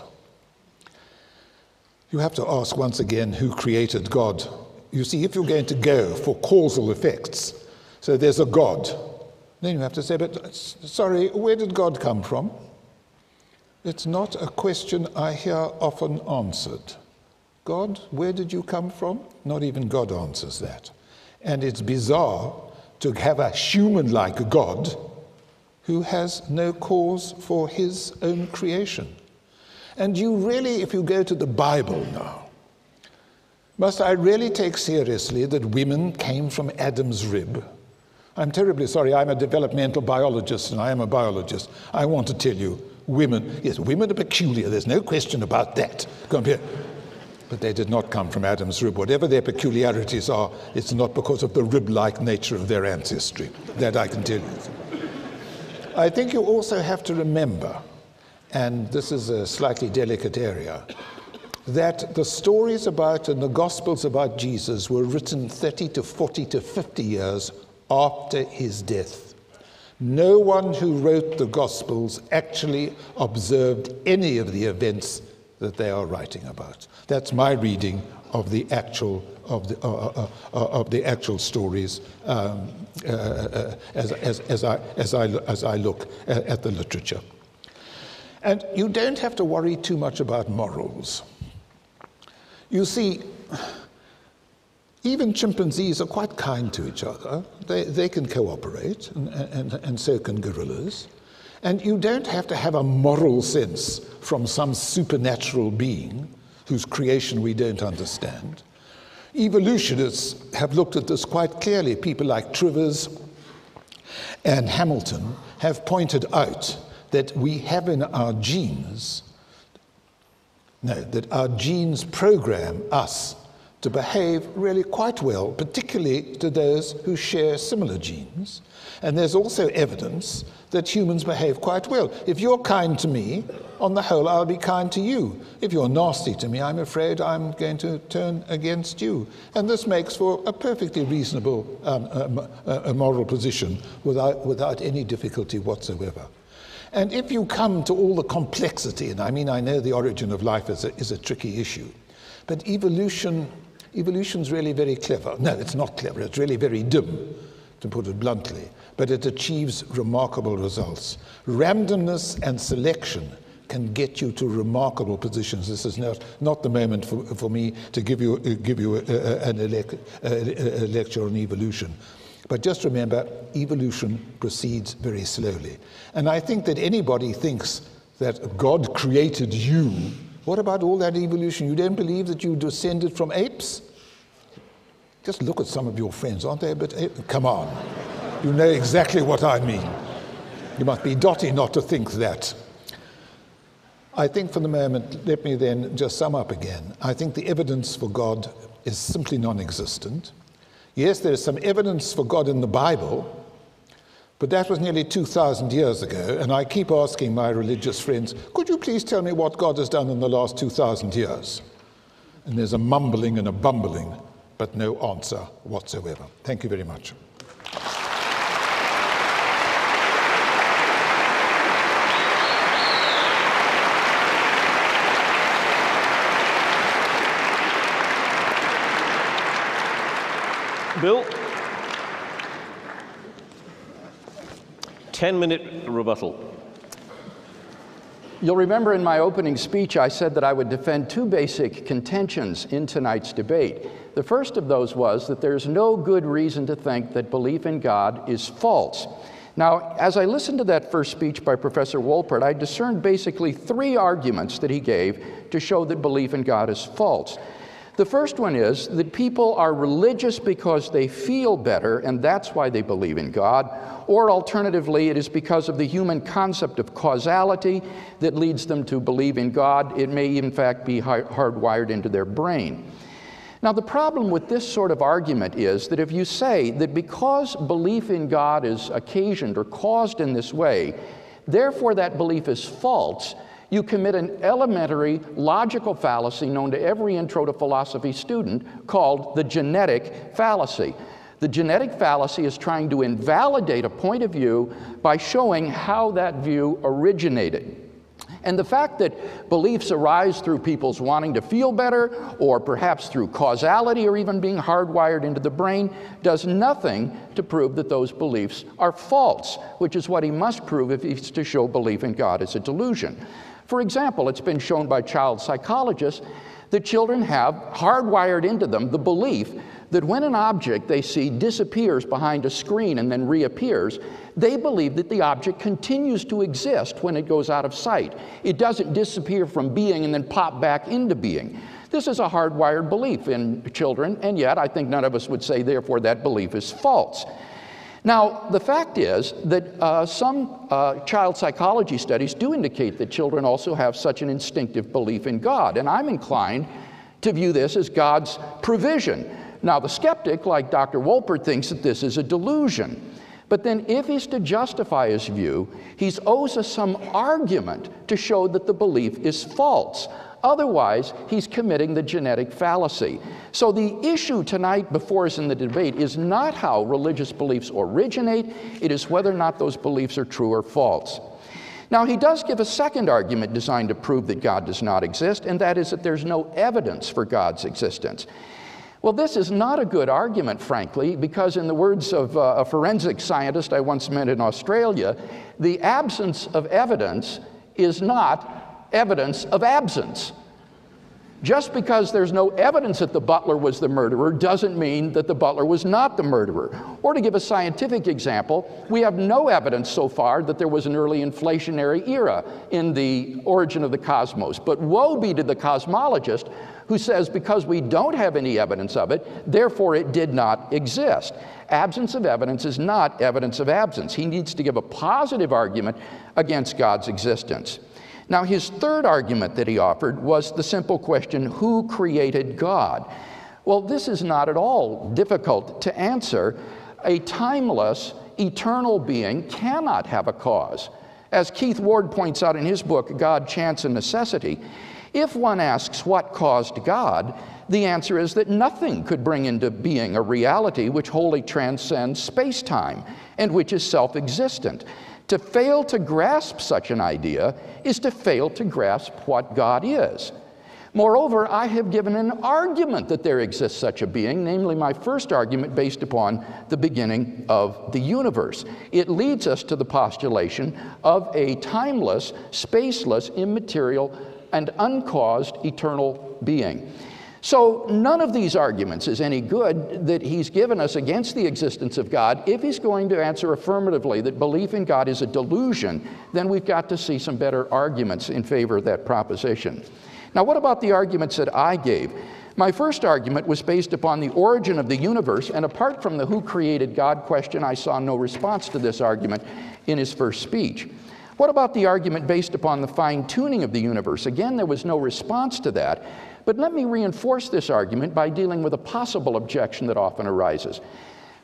you have to ask once again who created God. You see, if you're going to go for causal effects, so there's a God, then you have to say, but sorry, where did God come from? It's not a question I hear often answered. God, where did you come from? Not even God answers that. And it's bizarre to have a human like God who has no cause for his own creation. And you really, if you go to the Bible now, must I really take seriously that women came from Adam's rib? I'm terribly sorry, I'm a developmental biologist and I am a biologist. I want to tell you women. Yes, women are peculiar, there's no question about that. But they did not come from Adam's rib. Whatever their peculiarities are, it's not because of the rib like nature of their ancestry. That I can tell you. I think you also have to remember, and this is a slightly delicate area, that the stories about and the Gospels about Jesus were written 30 to 40 to 50 years after his death. No one who wrote the Gospels actually observed any of the events that they are writing about. That's my reading of the actual of the, uh, uh, uh, of the actual stories um, uh, uh, as, as, as, I, as, I, as I look at, at the literature. And you don't have to worry too much about morals. You see, even chimpanzees are quite kind to each other. They, they can cooperate, and, and, and so can gorillas. And you don't have to have a moral sense from some supernatural being whose creation we don't understand. Evolutionists have looked at this quite clearly. People like Trivers and Hamilton have pointed out that we have in our genes, no, that our genes program us to behave really quite well, particularly to those who share similar genes. And there's also evidence that humans behave quite well. If you're kind to me, on the whole, I'll be kind to you. If you're nasty to me, I'm afraid I'm going to turn against you. And this makes for a perfectly reasonable um, a, a moral position without, without any difficulty whatsoever. And if you come to all the complexity, and I mean, I know the origin of life is a, is a tricky issue, but evolution, evolution's really very clever. No, it's not clever, it's really very dim, to put it bluntly but it achieves remarkable results. Randomness and selection can get you to remarkable positions. This is not, not the moment for, for me to give you, uh, give you uh, uh, a, a, elec- a, a lecture on evolution. But just remember, evolution proceeds very slowly. And I think that anybody thinks that God created you. What about all that evolution? You don't believe that you descended from apes? Just look at some of your friends, aren't they But? Come on. You know exactly what I mean. You must be dotty not to think that. I think for the moment, let me then just sum up again. I think the evidence for God is simply non existent. Yes, there is some evidence for God in the Bible, but that was nearly 2,000 years ago, and I keep asking my religious friends, could you please tell me what God has done in the last 2,000 years? And there's a mumbling and a bumbling, but no answer whatsoever. Thank you very much. Bill? 10 minute rebuttal. You'll remember in my opening speech, I said that I would defend two basic contentions in tonight's debate. The first of those was that there's no good reason to think that belief in God is false. Now, as I listened to that first speech by Professor Wolpert, I discerned basically three arguments that he gave to show that belief in God is false. The first one is that people are religious because they feel better, and that's why they believe in God. Or alternatively, it is because of the human concept of causality that leads them to believe in God. It may, in fact, be hardwired into their brain. Now, the problem with this sort of argument is that if you say that because belief in God is occasioned or caused in this way, therefore that belief is false, you commit an elementary logical fallacy known to every intro to philosophy student called the genetic fallacy. The genetic fallacy is trying to invalidate a point of view by showing how that view originated. And the fact that beliefs arise through people's wanting to feel better, or perhaps through causality, or even being hardwired into the brain, does nothing to prove that those beliefs are false, which is what he must prove if he's to show belief in God as a delusion. For example, it's been shown by child psychologists that children have hardwired into them the belief that when an object they see disappears behind a screen and then reappears, they believe that the object continues to exist when it goes out of sight. It doesn't disappear from being and then pop back into being. This is a hardwired belief in children, and yet I think none of us would say, therefore, that belief is false. Now, the fact is that uh, some uh, child psychology studies do indicate that children also have such an instinctive belief in God, and I'm inclined to view this as God's provision. Now, the skeptic, like Dr. Wolpert, thinks that this is a delusion. But then, if he's to justify his view, he owes us some argument to show that the belief is false. Otherwise, he's committing the genetic fallacy. So, the issue tonight before us in the debate is not how religious beliefs originate, it is whether or not those beliefs are true or false. Now, he does give a second argument designed to prove that God does not exist, and that is that there's no evidence for God's existence. Well, this is not a good argument, frankly, because, in the words of uh, a forensic scientist I once met in Australia, the absence of evidence is not evidence of absence. Just because there's no evidence that the butler was the murderer doesn't mean that the butler was not the murderer. Or to give a scientific example, we have no evidence so far that there was an early inflationary era in the origin of the cosmos. But woe be to the cosmologist who says because we don't have any evidence of it, therefore it did not exist. Absence of evidence is not evidence of absence. He needs to give a positive argument against God's existence. Now, his third argument that he offered was the simple question who created God? Well, this is not at all difficult to answer. A timeless, eternal being cannot have a cause. As Keith Ward points out in his book, God, Chance, and Necessity, if one asks what caused God, the answer is that nothing could bring into being a reality which wholly transcends space time and which is self existent. To fail to grasp such an idea is to fail to grasp what God is. Moreover, I have given an argument that there exists such a being, namely my first argument based upon the beginning of the universe. It leads us to the postulation of a timeless, spaceless, immaterial, and uncaused eternal being. So, none of these arguments is any good that he's given us against the existence of God. If he's going to answer affirmatively that belief in God is a delusion, then we've got to see some better arguments in favor of that proposition. Now, what about the arguments that I gave? My first argument was based upon the origin of the universe, and apart from the who created God question, I saw no response to this argument in his first speech. What about the argument based upon the fine tuning of the universe? Again, there was no response to that. But let me reinforce this argument by dealing with a possible objection that often arises.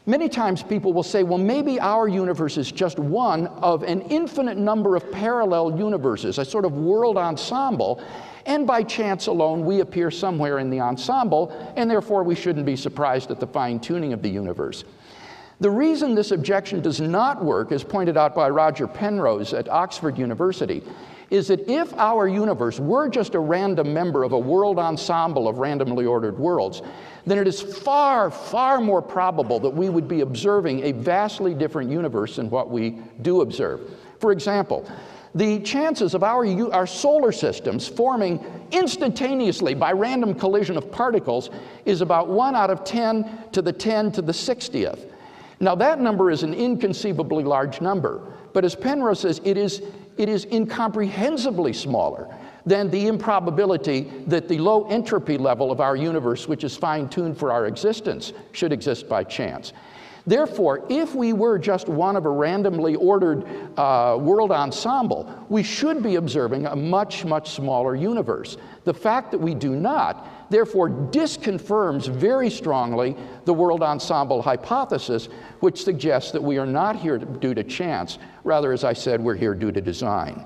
Many times people will say, well, maybe our universe is just one of an infinite number of parallel universes, a sort of world ensemble, and by chance alone we appear somewhere in the ensemble, and therefore we shouldn't be surprised at the fine tuning of the universe. The reason this objection does not work, as pointed out by Roger Penrose at Oxford University, is that if our universe were just a random member of a world ensemble of randomly ordered worlds, then it is far, far more probable that we would be observing a vastly different universe than what we do observe. For example, the chances of our, our solar systems forming instantaneously by random collision of particles is about 1 out of 10 to the 10 to the 60th. Now, that number is an inconceivably large number, but as Penrose says, it is it is incomprehensibly smaller than the improbability that the low entropy level of our universe, which is fine tuned for our existence, should exist by chance. Therefore, if we were just one of a randomly ordered uh, world ensemble, we should be observing a much, much smaller universe. The fact that we do not therefore disconfirms very strongly the world ensemble hypothesis, which suggests that we are not here due to chance. Rather, as I said, we're here due to design.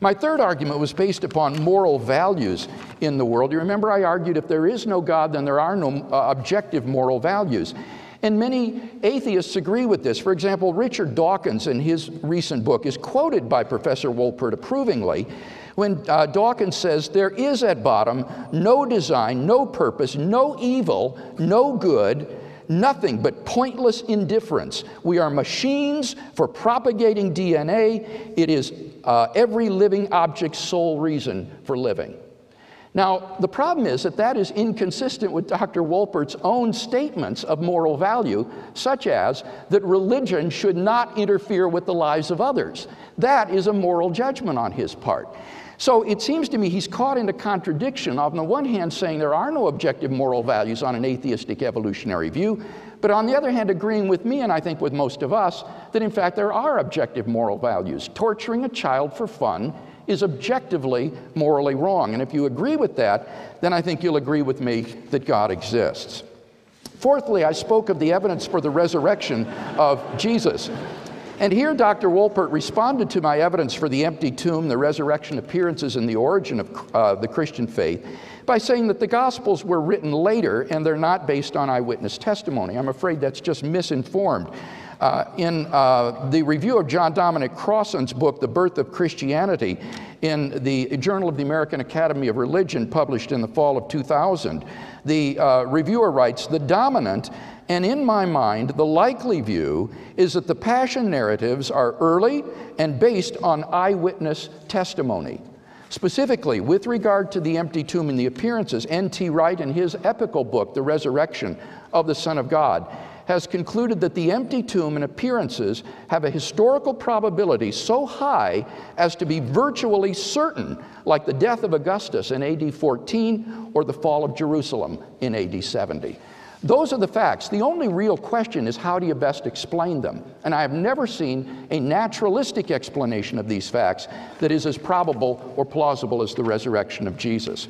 My third argument was based upon moral values in the world. You remember, I argued if there is no God, then there are no uh, objective moral values. And many atheists agree with this. For example, Richard Dawkins, in his recent book, is quoted by Professor Wolpert approvingly when uh, Dawkins says, There is at bottom no design, no purpose, no evil, no good, nothing but pointless indifference. We are machines for propagating DNA. It is uh, every living object's sole reason for living. Now, the problem is that that is inconsistent with Dr. Wolpert's own statements of moral value, such as that religion should not interfere with the lives of others. That is a moral judgment on his part. So it seems to me he's caught in a contradiction, on the one hand, saying there are no objective moral values on an atheistic evolutionary view, but on the other hand, agreeing with me, and I think with most of us, that in fact there are objective moral values. Torturing a child for fun is objectively morally wrong. And if you agree with that, then I think you'll agree with me that God exists. Fourthly, I spoke of the evidence for the resurrection of Jesus. And here, Dr. Wolpert responded to my evidence for the empty tomb, the resurrection appearances, and the origin of uh, the Christian faith by saying that the Gospels were written later and they're not based on eyewitness testimony. I'm afraid that's just misinformed. Uh, in uh, the review of John Dominic Crossan's book, The Birth of Christianity, in the Journal of the American Academy of Religion, published in the fall of 2000, the uh, reviewer writes The dominant and in my mind, the likely view is that the passion narratives are early and based on eyewitness testimony. Specifically, with regard to the empty tomb and the appearances, N.T. Wright, in his epical book, The Resurrection of the Son of God, has concluded that the empty tomb and appearances have a historical probability so high as to be virtually certain, like the death of Augustus in AD 14 or the fall of Jerusalem in AD 70. Those are the facts. The only real question is how do you best explain them? And I have never seen a naturalistic explanation of these facts that is as probable or plausible as the resurrection of Jesus.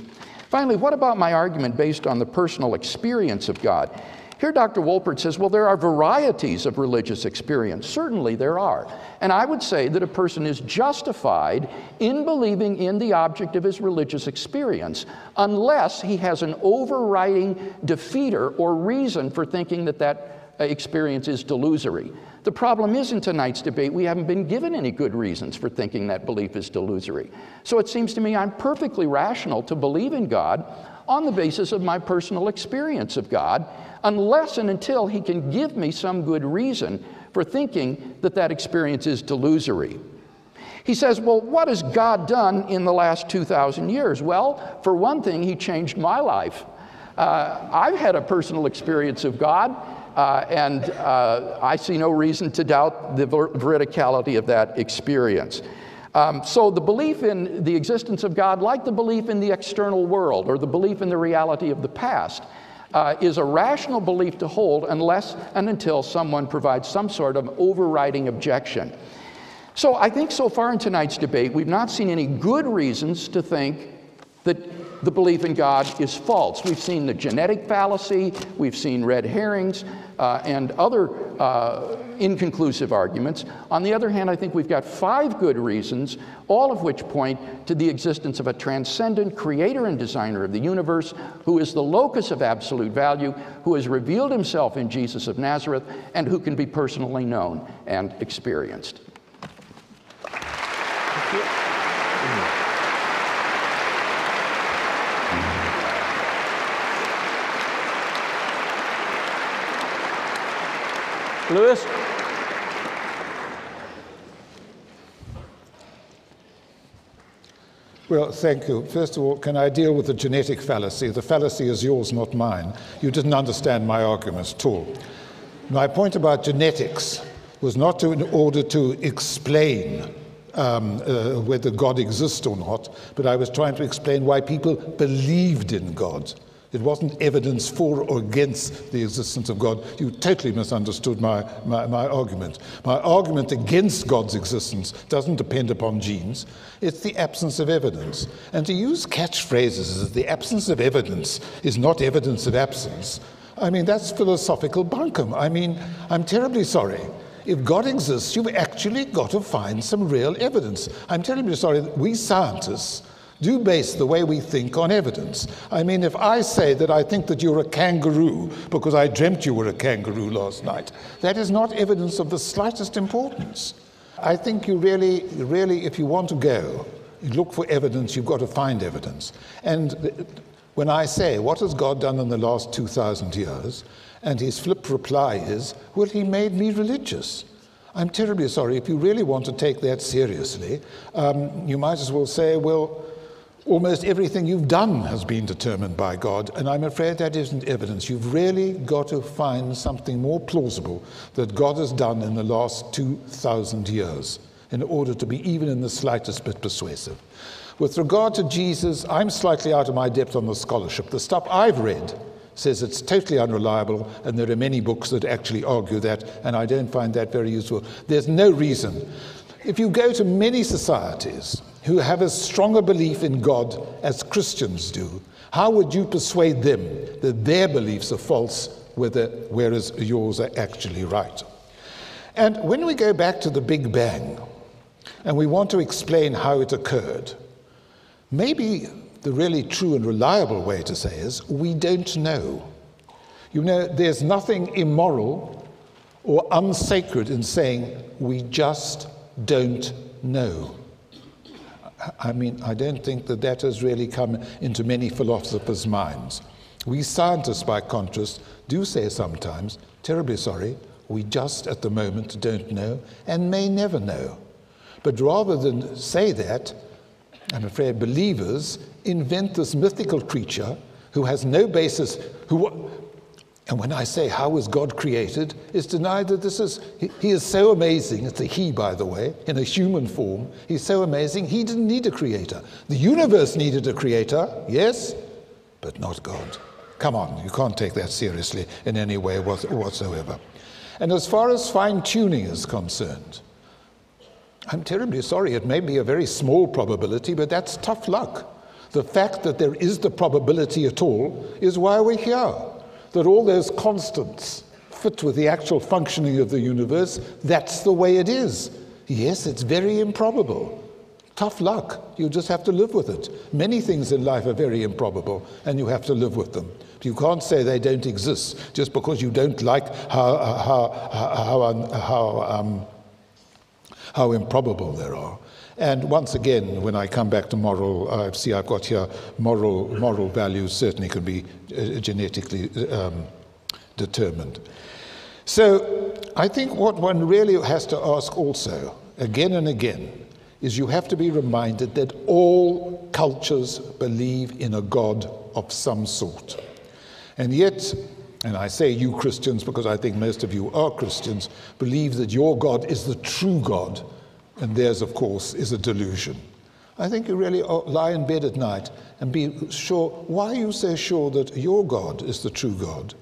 Finally, what about my argument based on the personal experience of God? Here, Dr. Wolpert says, well, there are varieties of religious experience. Certainly there are. And I would say that a person is justified in believing in the object of his religious experience unless he has an overriding defeater or reason for thinking that that uh, experience is delusory. The problem is in tonight's debate, we haven't been given any good reasons for thinking that belief is delusory. So it seems to me I'm perfectly rational to believe in God on the basis of my personal experience of God unless and until he can give me some good reason for thinking that that experience is delusory. He says, Well, what has God done in the last 2,000 years? Well, for one thing, He changed my life. Uh, I've had a personal experience of God, uh, and uh, I see no reason to doubt the ver- veridicality of that experience. Um, so, the belief in the existence of God, like the belief in the external world or the belief in the reality of the past, uh, is a rational belief to hold unless and until someone provides some sort of overriding objection. So I think so far in tonight's debate, we've not seen any good reasons to think that the belief in God is false. We've seen the genetic fallacy, we've seen red herrings, uh, and other uh, inconclusive arguments. On the other hand, I think we've got five good reasons, all of which point to the existence of a transcendent creator and designer of the universe who is the locus of absolute value, who has revealed himself in Jesus of Nazareth, and who can be personally known and experienced. Lewis? Well, thank you. First of all, can I deal with the genetic fallacy? The fallacy is yours, not mine. You didn't understand my argument at all. My point about genetics was not to, in order to explain um, uh, whether God exists or not, but I was trying to explain why people believed in God. It wasn't evidence for or against the existence of God. You totally misunderstood my, my, my, argument. My argument against God's existence doesn't depend upon genes, it's the absence of evidence. And to use catchphrases as the absence of evidence is not evidence of absence, I mean, that's philosophical bunkum. I mean, I'm terribly sorry. If God exists, you've actually got to find some real evidence. I'm terribly sorry that we scientists do base the way we think on evidence. I mean, if I say that I think that you're a kangaroo because I dreamt you were a kangaroo last night, that is not evidence of the slightest importance. I think you really, really, if you want to go, look for evidence, you've got to find evidence. And when I say, What has God done in the last 2,000 years? and his flip reply is, Well, he made me religious. I'm terribly sorry. If you really want to take that seriously, um, you might as well say, Well, Almost everything you've done has been determined by God, and I'm afraid that isn't evidence. You've really got to find something more plausible that God has done in the last 2,000 years in order to be even in the slightest bit persuasive. With regard to Jesus, I'm slightly out of my depth on the scholarship. The stuff I've read says it's totally unreliable, and there are many books that actually argue that, and I don't find that very useful. There's no reason. If you go to many societies, who have as strong a stronger belief in God as Christians do, how would you persuade them that their beliefs are false, whereas yours are actually right? And when we go back to the Big Bang and we want to explain how it occurred, maybe the really true and reliable way to say is we don't know. You know, there's nothing immoral or unsacred in saying we just don't know. I mean, I don't think that that has really come into many philosophers' minds. We scientists, by contrast, do say sometimes, terribly sorry, we just at the moment don't know and may never know. But rather than say that, I'm afraid believers invent this mythical creature who has no basis, who, and when I say how was God created, it's denied that this is, he, he, is so amazing, it's a he, by the way, in a human form. He's so amazing, he didn't need a creator. The universe needed a creator, yes, but not God. Come on, you can't take that seriously in any way whatsoever. And as far as fine tuning is concerned, I'm terribly sorry, it may be a very small probability, but that's tough luck. The fact that there is the probability at all is why we're here. That all those constants fit with the actual functioning of the universe, that's the way it is. Yes, it's very improbable. Tough luck. You just have to live with it. Many things in life are very improbable, and you have to live with them. You can't say they don't exist just because you don't like how, how, how, how, um, how improbable they are. And once again, when I come back to moral, I see I've got here moral, moral values certainly can be uh, genetically um, determined. So I think what one really has to ask also, again and again, is you have to be reminded that all cultures believe in a God of some sort. And yet, and I say you Christians because I think most of you are Christians, believe that your God is the true God, and theirs, of course, is a delusion. I think you really lie in bed at night and be sure why are you so sure that your God is the true God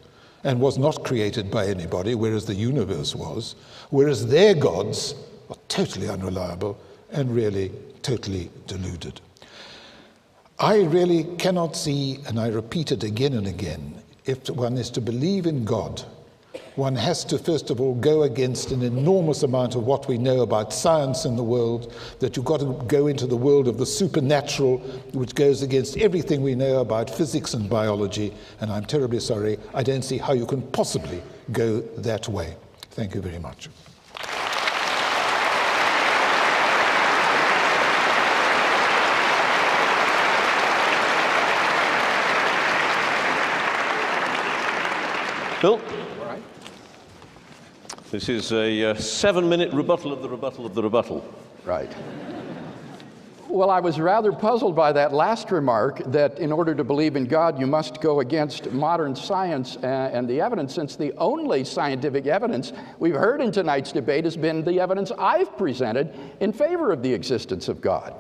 and was not created by anybody, whereas the universe was, whereas their gods are totally unreliable and really totally deluded. I really cannot see, and I repeat it again and again, if one is to believe in God, one has to, first of all, go against an enormous amount of what we know about science in the world, that you've got to go into the world of the supernatural, which goes against everything we know about physics and biology. And I'm terribly sorry, I don't see how you can possibly go that way. Thank you very much. Bill? This is a uh, seven minute rebuttal of the rebuttal of the rebuttal. Right. Well, I was rather puzzled by that last remark that in order to believe in God, you must go against modern science and the evidence, since the only scientific evidence we've heard in tonight's debate has been the evidence I've presented in favor of the existence of God.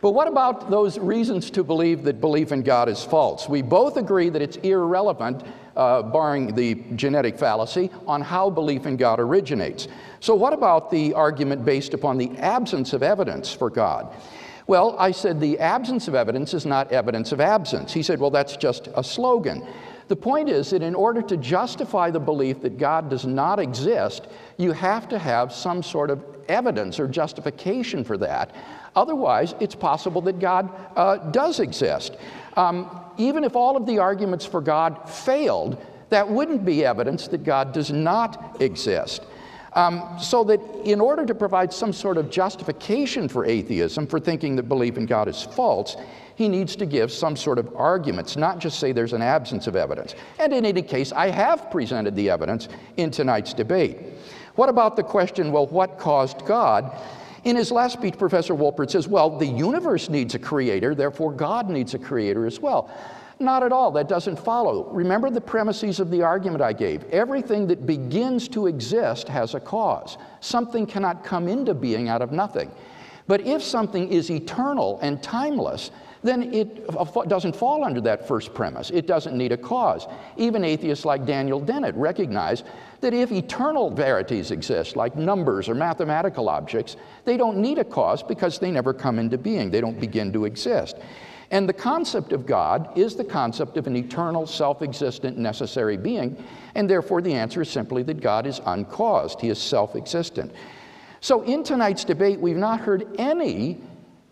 But what about those reasons to believe that belief in God is false? We both agree that it's irrelevant, uh, barring the genetic fallacy, on how belief in God originates. So, what about the argument based upon the absence of evidence for God? Well, I said the absence of evidence is not evidence of absence. He said, well, that's just a slogan. The point is that in order to justify the belief that God does not exist, you have to have some sort of evidence or justification for that. Otherwise, it's possible that God uh, does exist. Um, even if all of the arguments for God failed, that wouldn't be evidence that God does not exist. Um, so that in order to provide some sort of justification for atheism, for thinking that belief in God is false, he needs to give some sort of arguments, not just say there's an absence of evidence. And in any case, I have presented the evidence in tonight's debate. What about the question, well, what caused God? In his last speech, Professor Wolpert says, well, the universe needs a creator, therefore God needs a creator as well. Not at all. That doesn't follow. Remember the premises of the argument I gave. Everything that begins to exist has a cause. Something cannot come into being out of nothing. But if something is eternal and timeless, then it doesn't fall under that first premise. It doesn't need a cause. Even atheists like Daniel Dennett recognize that if eternal verities exist, like numbers or mathematical objects, they don't need a cause because they never come into being, they don't begin to exist. And the concept of God is the concept of an eternal, self existent, necessary being, and therefore the answer is simply that God is uncaused, He is self existent. So in tonight's debate, we've not heard any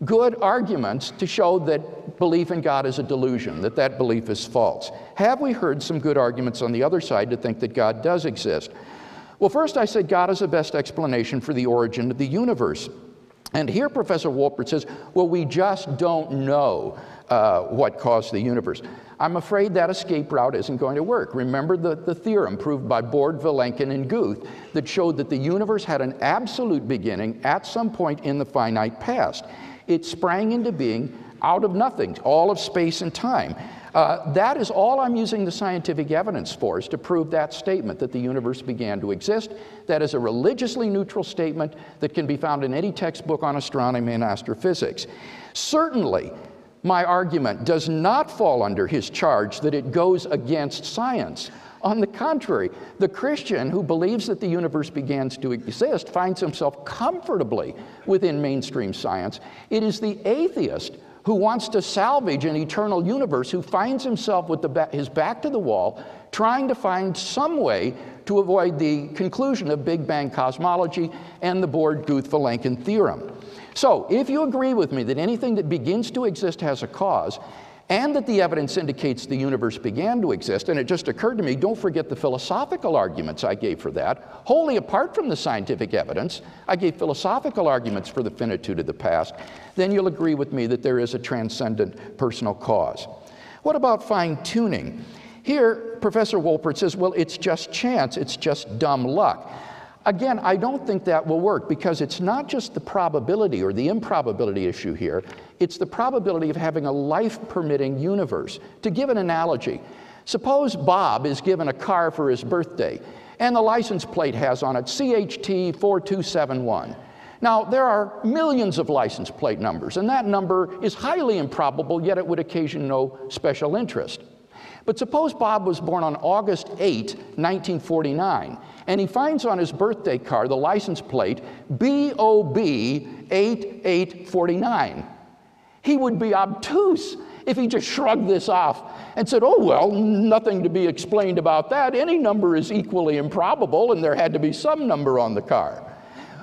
good arguments to show that belief in God is a delusion, that that belief is false. Have we heard some good arguments on the other side to think that God does exist? Well, first I said God is the best explanation for the origin of the universe. And here Professor Wolpert says, well, we just don't know uh, what caused the universe. I'm afraid that escape route isn't going to work. Remember the, the theorem proved by Borde, Vilenkin, and Guth that showed that the universe had an absolute beginning at some point in the finite past. It sprang into being out of nothing, all of space and time. Uh, that is all I'm using the scientific evidence for, is to prove that statement that the universe began to exist. That is a religiously neutral statement that can be found in any textbook on astronomy and astrophysics. Certainly, my argument does not fall under his charge that it goes against science. On the contrary, the Christian who believes that the universe begins to exist finds himself comfortably within mainstream science. It is the atheist who wants to salvage an eternal universe, who finds himself with ba- his back to the wall, trying to find some way to avoid the conclusion of Big Bang cosmology and the Borde Guth Vilenkin theorem. So, if you agree with me that anything that begins to exist has a cause, and that the evidence indicates the universe began to exist, and it just occurred to me don't forget the philosophical arguments I gave for that. Wholly apart from the scientific evidence, I gave philosophical arguments for the finitude of the past. Then you'll agree with me that there is a transcendent personal cause. What about fine tuning? Here, Professor Wolpert says, well, it's just chance, it's just dumb luck. Again, I don't think that will work because it's not just the probability or the improbability issue here, it's the probability of having a life permitting universe. To give an analogy, suppose Bob is given a car for his birthday and the license plate has on it CHT 4271. Now, there are millions of license plate numbers, and that number is highly improbable, yet it would occasion no special interest. But suppose Bob was born on August 8, 1949, and he finds on his birthday card the license plate BOB 8849. He would be obtuse if he just shrugged this off and said, oh, well, nothing to be explained about that. Any number is equally improbable, and there had to be some number on the car.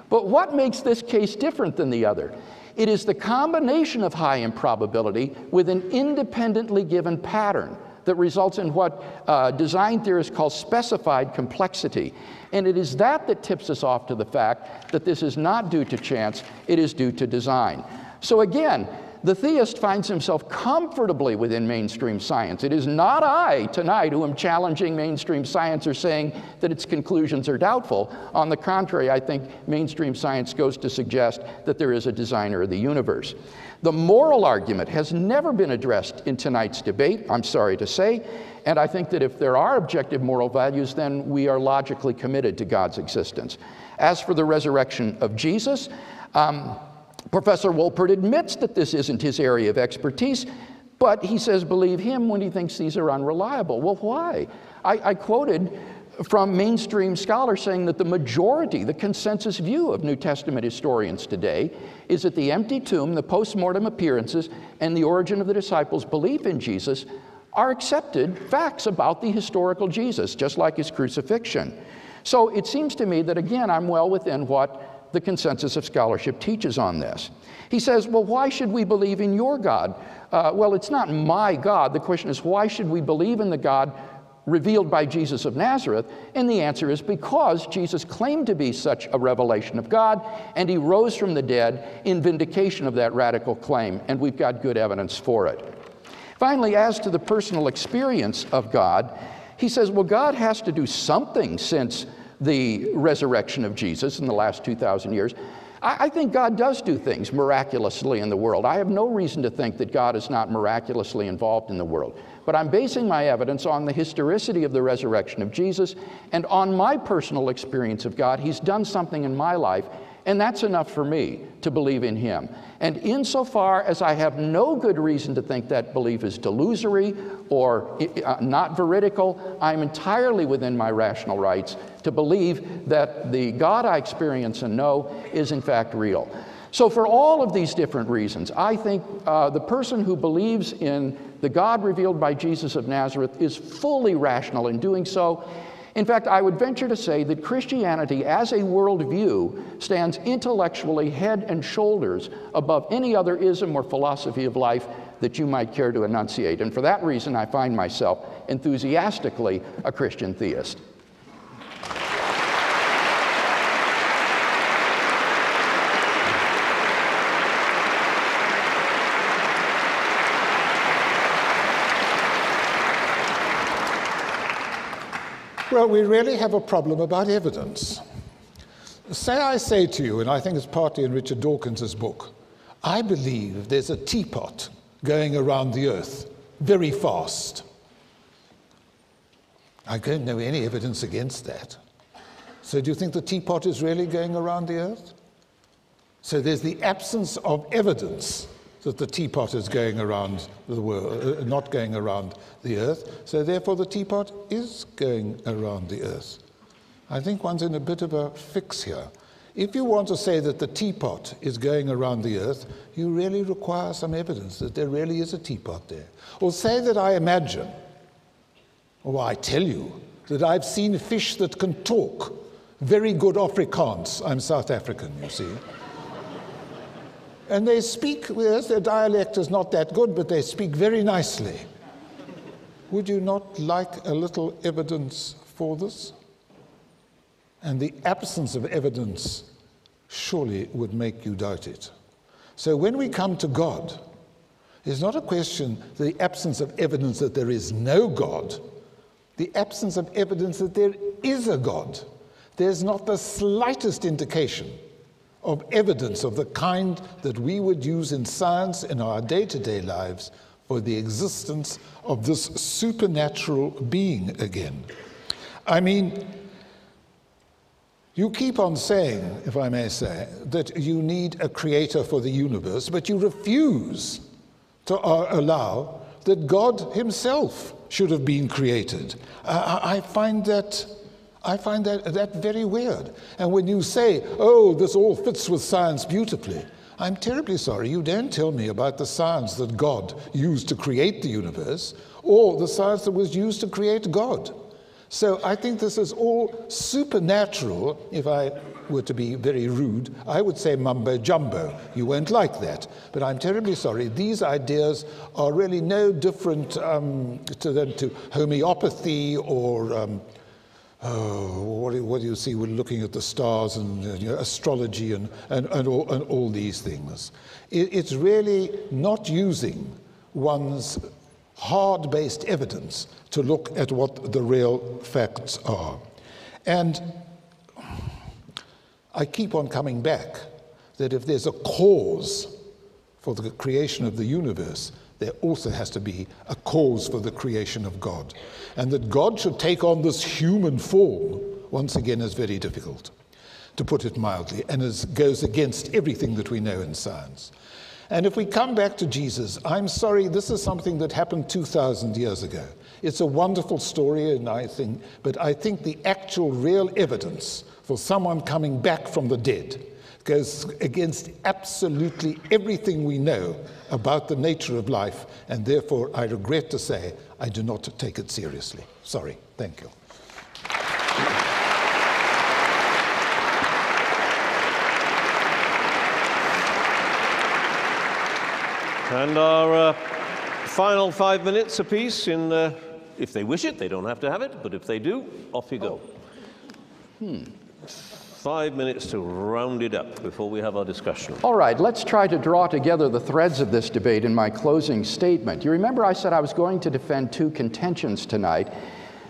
But what makes this case different than the other? It is the combination of high improbability with an independently given pattern that results in what uh, design theorists call specified complexity. And it is that that tips us off to the fact that this is not due to chance, it is due to design. So again, the theist finds himself comfortably within mainstream science. It is not I tonight who am challenging mainstream science or saying that its conclusions are doubtful. On the contrary, I think mainstream science goes to suggest that there is a designer of the universe. The moral argument has never been addressed in tonight's debate, I'm sorry to say, and I think that if there are objective moral values, then we are logically committed to God's existence. As for the resurrection of Jesus, um, Professor Wolpert admits that this isn't his area of expertise, but he says believe him when he thinks these are unreliable. Well, why? I, I quoted from mainstream scholars saying that the majority, the consensus view of New Testament historians today is that the empty tomb, the post mortem appearances, and the origin of the disciples' belief in Jesus are accepted facts about the historical Jesus, just like his crucifixion. So it seems to me that, again, I'm well within what the consensus of scholarship teaches on this. He says, Well, why should we believe in your God? Uh, well, it's not my God. The question is, why should we believe in the God revealed by Jesus of Nazareth? And the answer is because Jesus claimed to be such a revelation of God, and he rose from the dead in vindication of that radical claim, and we've got good evidence for it. Finally, as to the personal experience of God, he says, well, God has to do something since the resurrection of Jesus in the last 2,000 years. I, think God does do things miraculously in the world. I have no reason to think that God is not miraculously involved in the world. But I'm basing my evidence on the historicity of the resurrection of Jesus and on my personal experience of God. He's done something in my life, and that's enough for me to believe in Him. And insofar as I have no good reason to think that belief is delusory or uh, not veridical, I'm entirely within my rational rights to believe that the God I experience and know is in fact real. So, for all of these different reasons, I think uh, the person who believes in the God revealed by Jesus of Nazareth is fully rational in doing so. In fact, I would venture to say that Christianity as a worldview stands intellectually head and shoulders above any other ism or philosophy of life that you might care to enunciate. And for that reason, I find myself enthusiastically a Christian theist. Well, we really have a problem about evidence. Say I say to you, and I think it's partly in Richard Dawkins' book, I believe there's a teapot going around the earth very fast. I don't know any evidence against that. So, do you think the teapot is really going around the earth? So, there's the absence of evidence that the teapot is going around the world, uh, not going around the earth. So, therefore, the teapot is going around the earth. I think one's in a bit of a fix here. If you want to say that the teapot is going around the earth, you really require some evidence that there really is a teapot there. Or say that I imagine, or I tell you, that I've seen fish that can talk. Very good Afrikaans. I'm South African, you see. And they speak, yes, their dialect is not that good, but they speak very nicely. Would you not like a little evidence for this? And the absence of evidence surely would make you doubt it. So when we come to God, it's not a question the absence of evidence that there is no God, the absence of evidence that there is a God. There's not the slightest indication of evidence of the kind that we would use in science in our day to day lives for the existence of this supernatural being again. I mean, you keep on saying, if I may say, that you need a creator for the universe, but you refuse to uh, allow that God Himself should have been created. I find that. I find that, that very weird. And when you say, oh, this all fits with science beautifully, I'm terribly sorry you don't tell me about the science that God used to create the universe or the science that was used to create God. So I think this is all supernatural. If I were to be very rude, I would say mumbo jumbo. You won't like that. But I'm terribly sorry. These ideas are really no different um, to, than to homeopathy or. Um, Oh, what, what, do you see when looking at the stars and uh, you know, astrology and, and, and, all, and, all, these things? It, it's really not using one's hard based evidence to look at what the real facts are. And I keep on coming back that if there's a cause for the creation of the universe, there also has to be a cause for the creation of God. And that God should take on this human form, once again, is very difficult, to put it mildly, and is, goes against everything that we know in science. And if we come back to Jesus, I'm sorry, this is something that happened 2,000 years ago. It's a wonderful story, and I think, but I think the actual real evidence for someone coming back from the dead goes against absolutely everything we know about the nature of life, and therefore I regret to say I do not take it seriously. Sorry. Thank you. And our uh, final five minutes apiece, in, uh, if they wish it, they don't have to have it, but if they do, off you go. Hmm. Five minutes to round it up before we have our discussion. All right, let's try to draw together the threads of this debate in my closing statement. You remember I said I was going to defend two contentions tonight.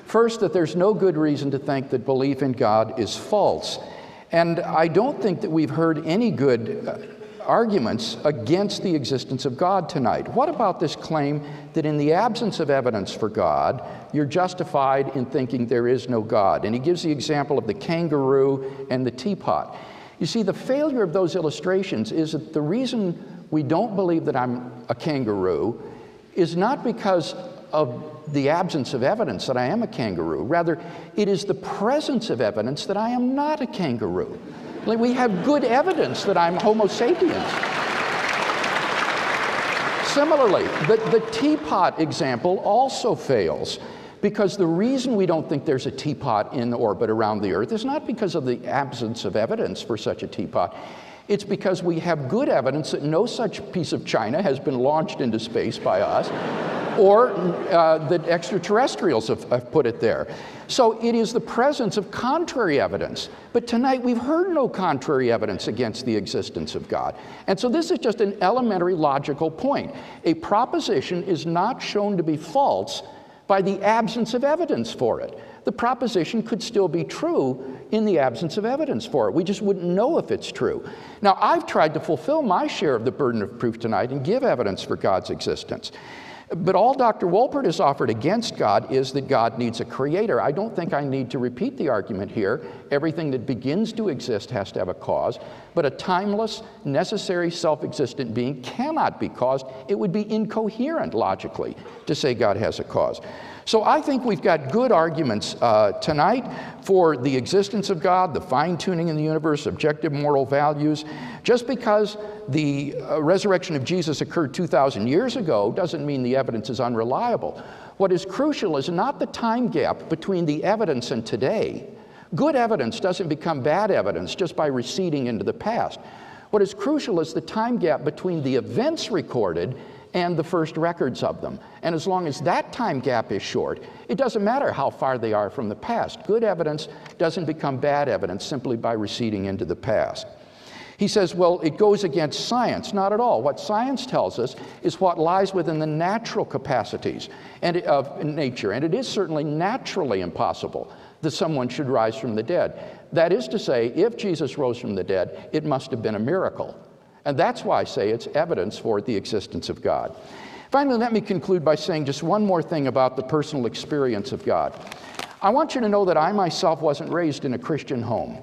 First, that there's no good reason to think that belief in God is false. And I don't think that we've heard any good uh, arguments against the existence of God tonight. What about this claim that in the absence of evidence for God, you're justified in thinking there is no God? And he gives the example of the kangaroo and the teapot. You see, the failure of those illustrations is that the reason we don't believe that I'm a kangaroo is not because of the absence of evidence that I am a kangaroo. Rather, it is the presence of evidence that I am not a kangaroo. We have good evidence that I'm Homo sapiens. Similarly, the, the teapot example also fails because the reason we don't think there's a teapot in orbit around the Earth is not because of the absence of evidence for such a teapot. It's because we have good evidence that no such piece of china has been launched into space by us or uh, that extraterrestrials have, have put it there. So it is the presence of contrary evidence. But tonight we've heard no contrary evidence against the existence of God. And so this is just an elementary logical point. A proposition is not shown to be false by the absence of evidence for it. The proposition could still be true in the absence of evidence for it. We just wouldn't know if it's true. Now, I've tried to fulfill my share of the burden of proof tonight and give evidence for God's existence. But all Dr. Wolpert has offered against God is that God needs a creator. I don't think I need to repeat the argument here. Everything that begins to exist has to have a cause, but a timeless, necessary, self existent being cannot be caused. It would be incoherent logically to say God has a cause. So I think we've got good arguments uh, tonight for the existence of God, the fine tuning in the universe, objective moral values. Just because the uh, resurrection of Jesus occurred 2,000 years ago doesn't mean the evidence is unreliable. What is crucial is not the time gap between the evidence and today. Good evidence doesn't become bad evidence just by receding into the past. What is crucial is the time gap between the events recorded and the first records of them. And as long as that time gap is short, it doesn't matter how far they are from the past. Good evidence doesn't become bad evidence simply by receding into the past. He says, well, it goes against science. Not at all. What science tells us is what lies within the natural capacities and, of nature. And it is certainly naturally impossible that someone should rise from the dead. That is to say, if Jesus rose from the dead, it must have been a miracle. And that's why I say it's evidence for the existence of God. Finally, let me conclude by saying just one more thing about the personal experience of God. I want you to know that I myself wasn't raised in a Christian home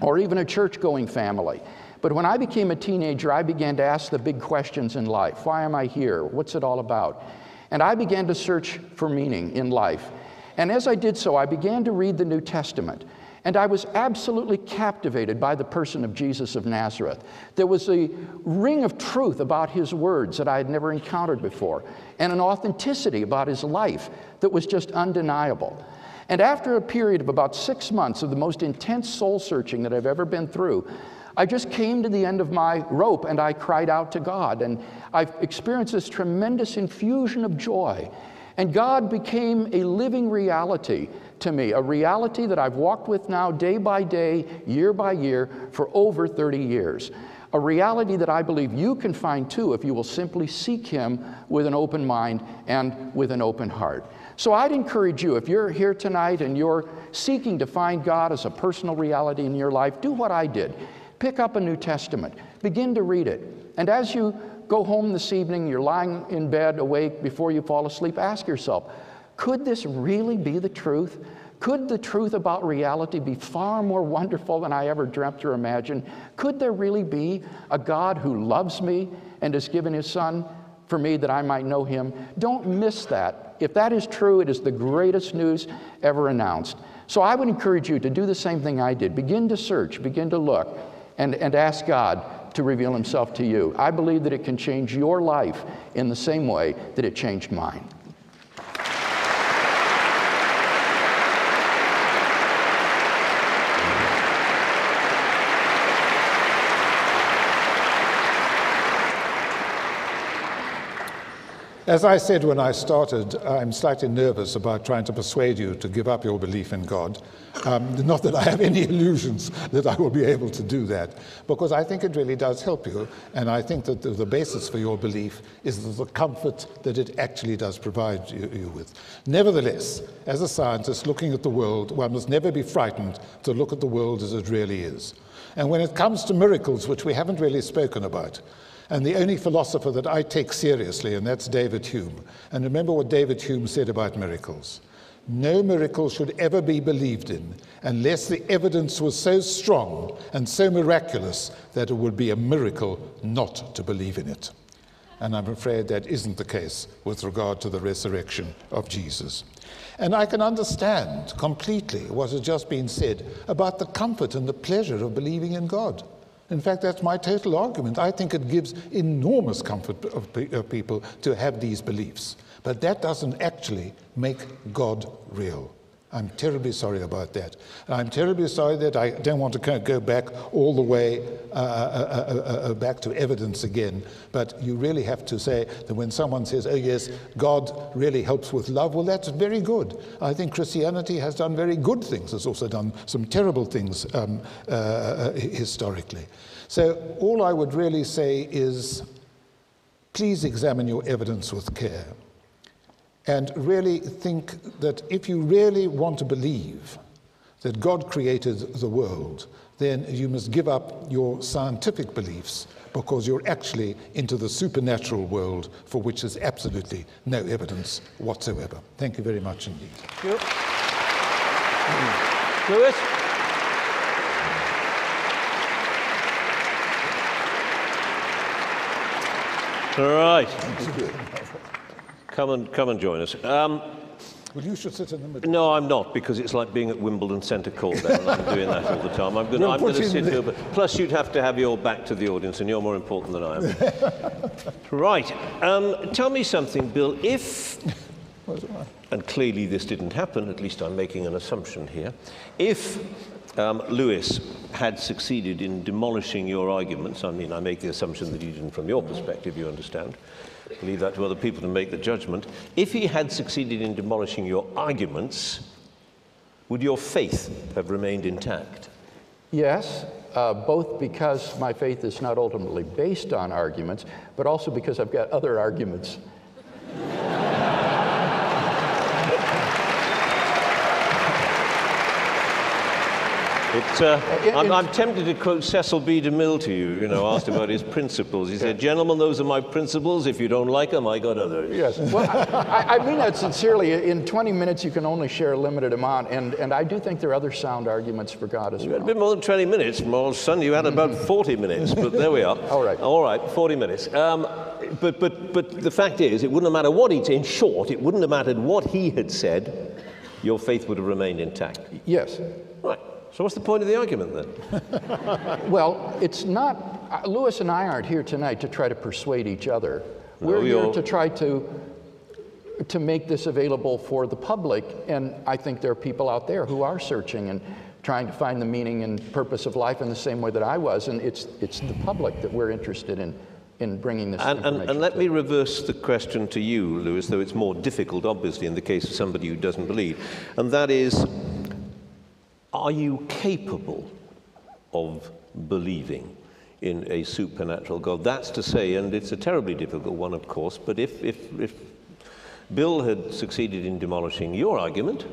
or even a church going family. But when I became a teenager, I began to ask the big questions in life Why am I here? What's it all about? And I began to search for meaning in life. And as I did so, I began to read the New Testament. And I was absolutely captivated by the person of Jesus of Nazareth. There was a ring of truth about his words that I had never encountered before, and an authenticity about his life that was just undeniable. And after a period of about six months of the most intense soul searching that I've ever been through, I just came to the end of my rope and I cried out to God. And I've experienced this tremendous infusion of joy. And God became a living reality to me, a reality that I've walked with now day by day, year by year, for over 30 years. A reality that I believe you can find too if you will simply seek Him with an open mind and with an open heart. So I'd encourage you, if you're here tonight and you're seeking to find God as a personal reality in your life, do what I did. Pick up a New Testament, begin to read it. And as you go home this evening, you're lying in bed awake before you fall asleep, ask yourself, could this really be the truth? Could the truth about reality be far more wonderful than I ever dreamt or imagined? Could there really be a God who loves me and has given his Son for me that I might know him? Don't miss that. If that is true, it is the greatest news ever announced. So I would encourage you to do the same thing I did. Begin to search, begin to look, and, and ask God to reveal himself to you. I believe that it can change your life in the same way that it changed mine. As I said when I started, I'm slightly nervous about trying to persuade you to give up your belief in God. Um, not that I have any illusions that I will be able to do that, because I think it really does help you, and I think that the, the basis for your belief is the comfort that it actually does provide you, you with. Nevertheless, as a scientist looking at the world, one must never be frightened to look at the world as it really is. And when it comes to miracles, which we haven't really spoken about, and the only philosopher that I take seriously, and that's David Hume. And remember what David Hume said about miracles. No miracle should ever be believed in unless the evidence was so strong and so miraculous that it would be a miracle not to believe in it. And I'm afraid that isn't the case with regard to the resurrection of Jesus. And I can understand completely what has just been said about the comfort and the pleasure of believing in God. In fact, that's my total argument. I think it gives enormous comfort of, people to have these beliefs. But that doesn't actually make God real. I'm terribly sorry about that. I'm terribly sorry that I don't want to go back all the way uh uh, uh, uh, uh, back to evidence again. But you really have to say that when someone says, oh, yes, God really helps with love, well, that's very good. I think Christianity has done very good things, it's also done some terrible things um, uh, historically. So all I would really say is please examine your evidence with care. And really think that if you really want to believe that God created the world, then you must give up your scientific beliefs because you're actually into the supernatural world for which there's absolutely no evidence whatsoever. Thank you very much indeed. Thank you. Lewis? All right. Come and, come and join us. Um, Well, you should sit in the middle. no, I'm not, because it's like being at Wimbledon Centre Court. Then. I'm doing that all the time. I'm going We'll I'm put to sit the- here. But plus, you'd have to have your back to the audience, and you're more important than I am. right. Um, tell me something, Bill. If and clearly this didn't happen, at least I'm making an assumption here. If um, Lewis had succeeded in demolishing your arguments, I mean, I make the assumption that he didn't from your perspective, you understand. Leave that to other people to make the judgment. If he had succeeded in demolishing your arguments, would your faith have remained intact? Yes, uh, both because my faith is not ultimately based on arguments, but also because I've got other arguments. It, uh, in- I'm, I'm tempted to quote Cecil B. DeMille to you, you know, asked about his principles. He said, Gentlemen, those are my principles. If you don't like them, I got others. Yes. Well, I, I mean that sincerely. In 20 minutes, you can only share a limited amount, and, and I do think there are other sound arguments for God as You had a well. bit more than 20 minutes. Well, son, you had about 40 minutes, but there we are. All right. All right, 40 minutes. Um, but, but, but the fact is, it wouldn't have mattered what he'd in short, it wouldn't have mattered what he had said, your faith would have remained intact. Yes. Right. So what's the point of the argument then? Well, it's not, uh, Lewis and I aren't here tonight to try to persuade each other. No, We're here you're- to try to, to make this available for the public, and I think there are people out there who are searching and trying to find the meaning and purpose of life in the same way that I was, and it's, it's the public that we're interested in, in bringing this And, and, and let to. me reverse the question to you, Lewis, though it's more difficult, obviously, in the case of somebody who doesn't believe. And that is, are you capable of believing in a supernatural God? That's to say, and it's a terribly difficult one, of course, but if, if, if Bill had succeeded in demolishing your argument,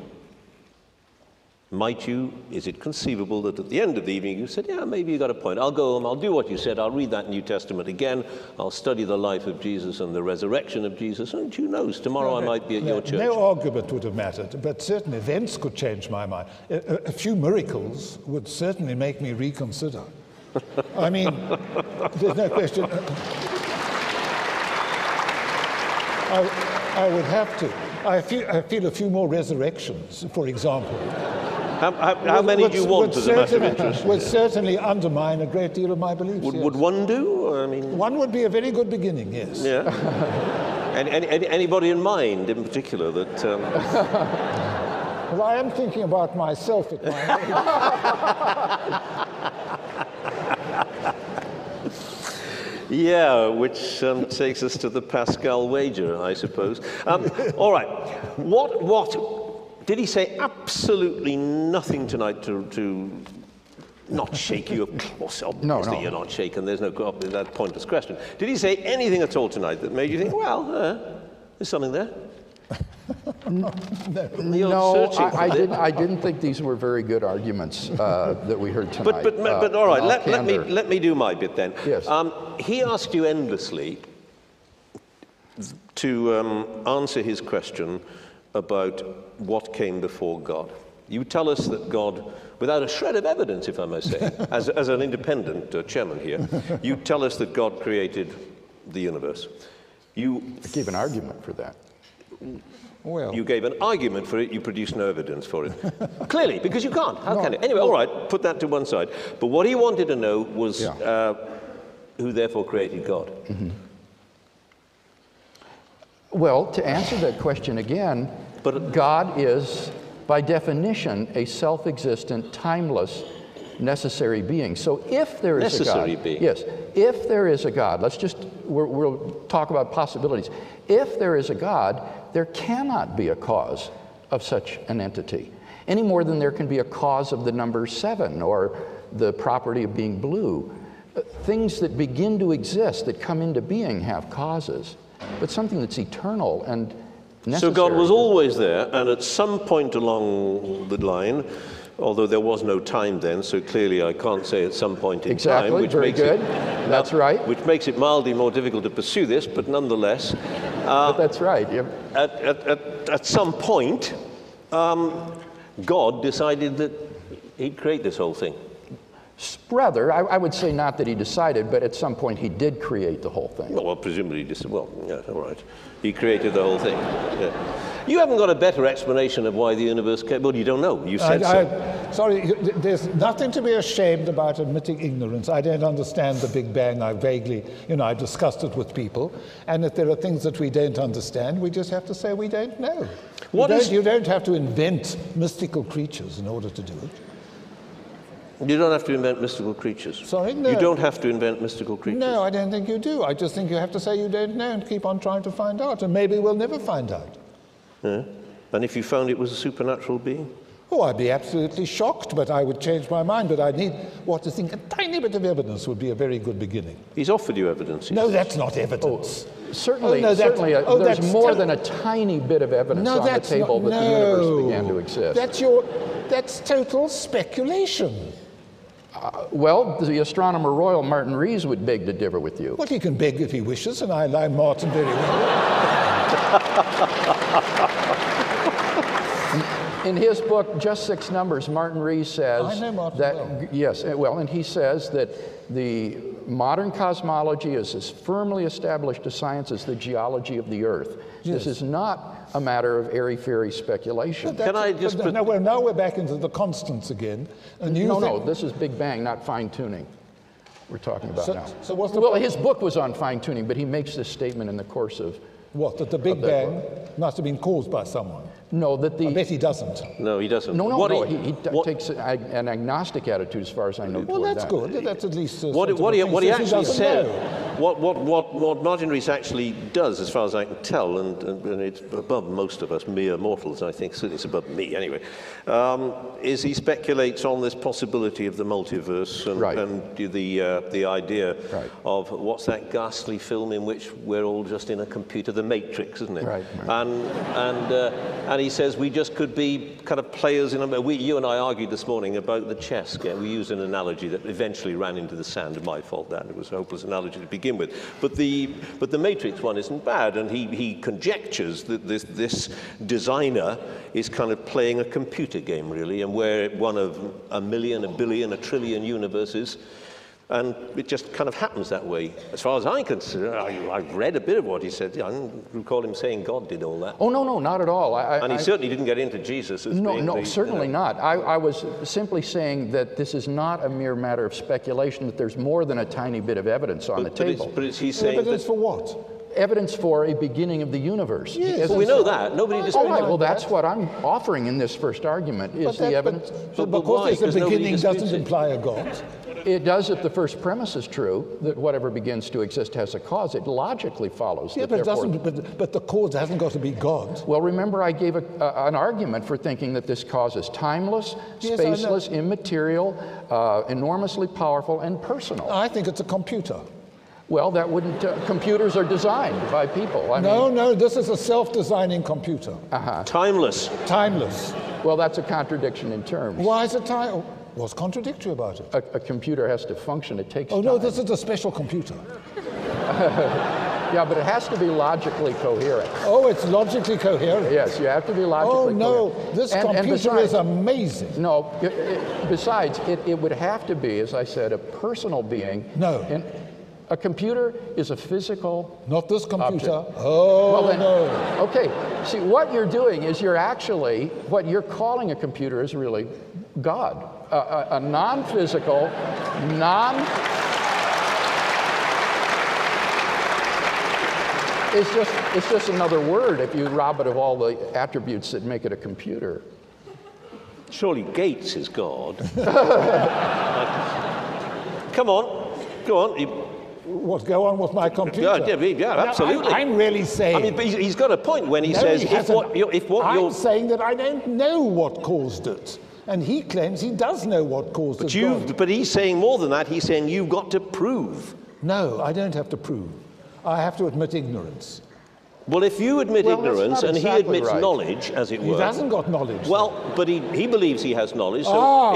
might you, is it conceivable that at the end of the evening you said, yeah, maybe you got a point. I'll go home, I'll do what you said, I'll read that New Testament again, I'll study the life of Jesus and the resurrection of Jesus, and who knows, tomorrow I might be at No, your church. no argument would have mattered, but certain events could change my mind. A, a- a few miracles would certainly make me reconsider. I mean, there's no question. I, I would have to. I feel, I feel a few more resurrections, for example. How, how, how would- many do you want as a matter of interest? Would certainly undermine a great deal of my beliefs. Would, yes. would one do? I mean, One would be a very good beginning, yes. yeah. any, any, any- anybody in mind in particular that. Um, Well, I am thinking about myself at my age. Yeah, which um, takes us to the Pascal wager, I suppose. Um, all right. What, what, did he say absolutely nothing tonight to, to not shake you? Obviously No, no. you're not shaken. There's no that pointless question. Did he say anything at all tonight that made you think, well, uh, there's something there? No, searching I, I, didn't, I didn't think these were very good arguments uh, that we heard tonight. But, but, uh, but all right, let, let, me, let me do my bit then. Yes. Um, he asked you endlessly to um, answer his question about what came before God. You tell us that God, without a shred of evidence, if I may say, as, as an independent uh, chairman here, you tell us that God created the universe. You, I gave an argument for that. Well, you gave an argument for it, you produced no evidence for it. Clearly, because you can't. How can it? Anyway, all right, put that to one side. But what he wanted to know was Yeah. uh, who therefore created God. Well, to answer that question again, But- God is, by definition, a self existent, timeless, necessary being. So if there is a God, being. yes, if there is a God, let's just, we're, we'll talk about possibilities. If there is a God, there cannot be a cause of such an entity, any more than there can be a cause of the number seven or the property of being blue. Uh, Things that begin to exist, that come into being, have causes. But something that's eternal and So God was always there, and at some point along the line, although there was no time then, so clearly I can't say at some point in Exactly, time, which very makes good. it That's right. which makes it mildly more difficult to pursue this, but nonetheless, But that's right. Yep. at, at, at, at some point, um, God decided that He'd create this whole thing. Rather, I, I would say not that he decided, but at some point he did create the whole thing. Well, well presumably, he just well, yeah, all right. He created the whole thing. Yeah. You haven't got a better explanation of why the universe came. Well, you don't know. You said I, so. I, sorry, there's nothing to be ashamed about admitting ignorance. I don't understand the Big Bang. I vaguely, you know, I've discussed it with people. And if there are things that we don't understand, we just have to say we don't know. What you, don't, you don't have to invent mystical creatures in order to do it. You don't have to invent mystical creatures. Sorry? No. You don't have to invent mystical creatures. No, I don't think you do. I just think you have to say you don't know and keep on trying to find out. And maybe we'll never find out. Yeah? And if you found it was a supernatural being? Oh, I'd be absolutely shocked, but I would change my mind. But I need what to think. A tiny bit of evidence would be a very good beginning. He's offered you evidence. No, that's not evidence. Certainly, Oh, no, that's- certainly, uh, oh, there's more tel- than a tiny bit of evidence no, on the table not, that the universe began to exist. That's your, that's total speculation. Well, the astronomer royal Martin Rees would beg to differ with you. Well, he can beg if he wishes, and I like Martin very well. In his book, Just Six Numbers, Martin Rees says I know Martin that well. yes, uh, well, and he says that the modern cosmology is as firmly established a science as the geology of the Earth. This is not a matter of airy-fairy speculation. Can I just put- now, we're, now we're back into the constants again. And you no, think, no, this is Big Bang, not fine-tuning. We're talking about So- now. so what's the well, pro- his book was on fine-tuning, but he makes this statement in the course of What, that the Big Of that Bang must have been caused by someone? No, that the I bet he doesn't. No, he doesn't. no, no, What no. he- He, he what- takes a- an agnostic attitude, as far as I know. Well, that's that. good. That's at least What, sort what, he, a what he actually doesn't said, know. what, what, what, what Martin Rees actually does, as far as I can tell, and, and, and it's above most of us mere mortals, I think, certainly it's above me anyway, um, is he speculates on this possibility of the multiverse and, Right. and the, uh, the idea Right. of what's that ghastly film in which we're all just in a computer, The Matrix, isn't it? Right, right. And, and, uh, and he says we just could be kind of players in a. We, you and I argued this morning about the chess game. We used an analogy that eventually ran into the sand. My fault, that it was a hopeless analogy to begin with. But the, but the Matrix one isn't bad, and he, he conjectures that this, this designer is kind of playing a computer game, really, and we're one of a million, a billion, a trillion universes. And it just kind of happens that way. As far as I consider, I, I've read a bit of what he said. I don't recall him saying God did all that. Oh no, no, not at all. I, And he I, certainly didn't get into Jesus as no, being no, the- certainly uh, not. I, I was simply saying that this is not a mere matter of speculation. That there's more than a tiny bit of evidence on But, the but, it's, table. but it's, he's saying Evidence that. for what? Evidence for a beginning of the universe. Yes. Well, we know that. Nobody All disputes right. that. Well, that's what I'm offering in this first argument. Is But the evidence? but, But- but but because there's 'Cause a beginning doesn't it. imply a God. It does if the first premise is true that whatever begins to exist has a cause. It logically follows Yeah, that but it doesn't. But, but the cause hasn't got to be God. Well, remember, I gave a, a- an argument for thinking that this cause is timeless, Yes, spaceless, immaterial, uh, enormously powerful, and personal. I think it's a computer. Well, that wouldn't. Uh, computers are designed by people. I No, mean, no, this is a self-designing computer, Timeless. timeless. well, that's a contradiction in terms. Why is it time? What's contradictory about it? A, a computer has to function. It takes Oh time. no, this is a special computer. Yeah, but it has to be logically coherent. Oh, it's logically coherent. Yes, you have to be Oh logically no, coherent. this And- and computer besides- is amazing. No, it, it, besides, it, it would have to be, as I said, a personal being. No. And a computer is a physical. Not this computer. Object. Oh well, then, no. Okay, see, what you're doing is you're actually, what you're calling a computer is really God. A, a, a non physical, non. It's just, it's just another word if you rob it of all the attributes that make it a computer. Surely Gates is God. Come on. Go on. What? Go on with my computer. Yeah, yeah, yeah, absolutely. I'm, really saying. I mean, but he's- got a point when he No, says he if what, you're, if what I'm you're. saying that I don't know what caused it, and he claims he does know what caused But, it. but he's saying more than that. He's saying you've got to prove. No, I don't have to prove. I have to admit ignorance. Well, if you admit Well, ignorance and he admits right. knowledge, as it were. He hasn't got knowledge. Well, but he, he believes he has knowledge. So ah,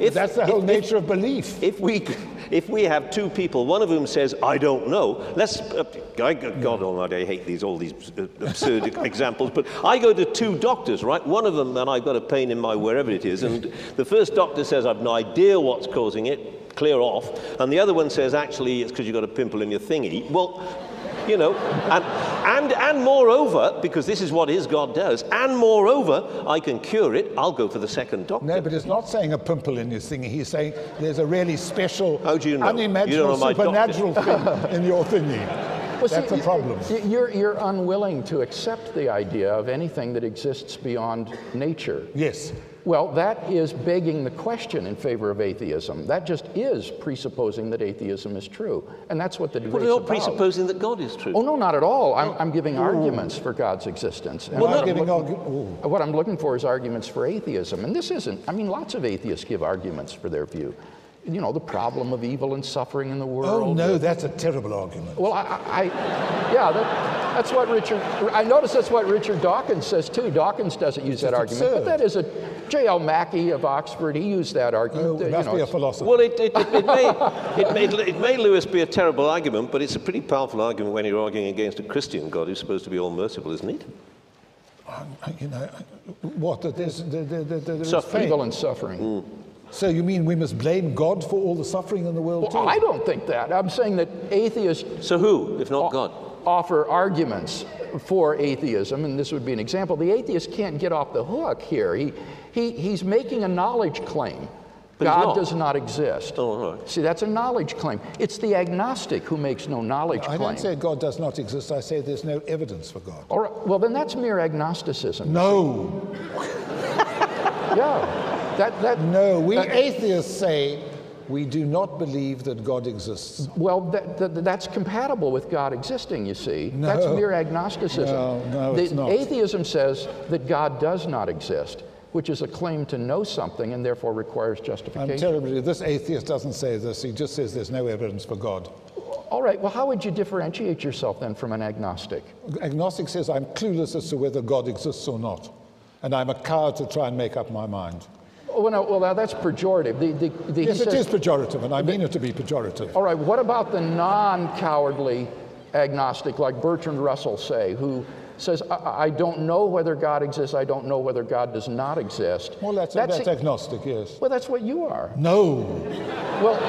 if, if that's the whole if- nature of belief. If we, if we have two people, one of whom says, I don't know, let's, uh, I, God almighty, I hate these, all these uh, absurd examples, but I go to two doctors, right? One of them, and I've got a pain in my wherever it is, and the first doctor says, I've no idea what's causing it, clear off, and the other one says, actually, it's because you've got a pimple in your thingy. Well, you know, and, and, and moreover, because this is what his God does, and moreover, I can cure it, I'll go for the second doctor. No, but it's not saying a pimple in your thingy. He's saying there's a really special, How do you know? You unimaginable, don't know supernatural thing in your thingy. Well, That's see, a problem. You're, you're unwilling to accept the idea of anything that exists beyond nature. Yes. Well, that is begging the question in favor of atheism. That just is presupposing that atheism is true. And that's what the debate Well, you're about. presupposing that God is true. Oh, no, not at all. I'm, oh. I'm giving arguments for God's existence. And Well, what I'm giving look- argu- what I'm looking for is arguments for atheism. And this isn't, I mean, lots of atheists give arguments for their view. You know, the problem of evil and suffering in the oh, world. Oh, no, that's a terrible argument. Well, I, I I- yeah, that, that's what Richard, I notice that's what Richard Dawkins says too. Dawkins doesn't use that just argument, but that is a, J.L. Mackie of Oxford, he used that argument. Oh, uh, it you must know, be a philosopher. Well, it, it, it, it may, it, may, it may, Lewis, be a terrible argument, but it's a pretty powerful argument when you're arguing against a Christian God who's supposed to be all merciful, isn't it? Um, uh, you know, uh, what? That there's, there, there, there, there is Suffering. evil and suffering. Hmm. So you mean we must blame God for all the suffering in the world Well, too? I don't think that. I'm saying that atheists So who, if not God? offer arguments for atheism, and this would be an example. The atheist can't get off the hook here. He, he, he's making a knowledge claim. But God not. does not exist. Oh, all right. See, that's a knowledge claim. It's the agnostic who makes no knowledge I claim. don't say God does not exist. I say there's no evidence for God. All right, well, then that's mere agnosticism. No, Yeah. That, that, no. We that- atheists say we do not believe that God exists. well, that, that, that's compatible with God existing, you see. No, That's mere agnosticism. No, no, the, it's not. Atheism says that God does not exist, which is a claim to know something and therefore requires justification. I'm terribly. This atheist doesn't say this. He just says there's no evidence for God. All right, well, how would you differentiate yourself then from an agnostic? Agnostic says I'm clueless as to whether God exists or not, and I'm a coward to try and make up my mind. Well, no, well now that's pejorative. The, the, the, Yes, it says- is pejorative, and I mean it to be pejorative. All right, what about the non cowardly agnostic, like Bertrand Russell, say, who says, I, I don't know whether God exists, I don't know whether God does not exist? Well, that's, that's, agnostic, yes. well, that's what you are. No, Well,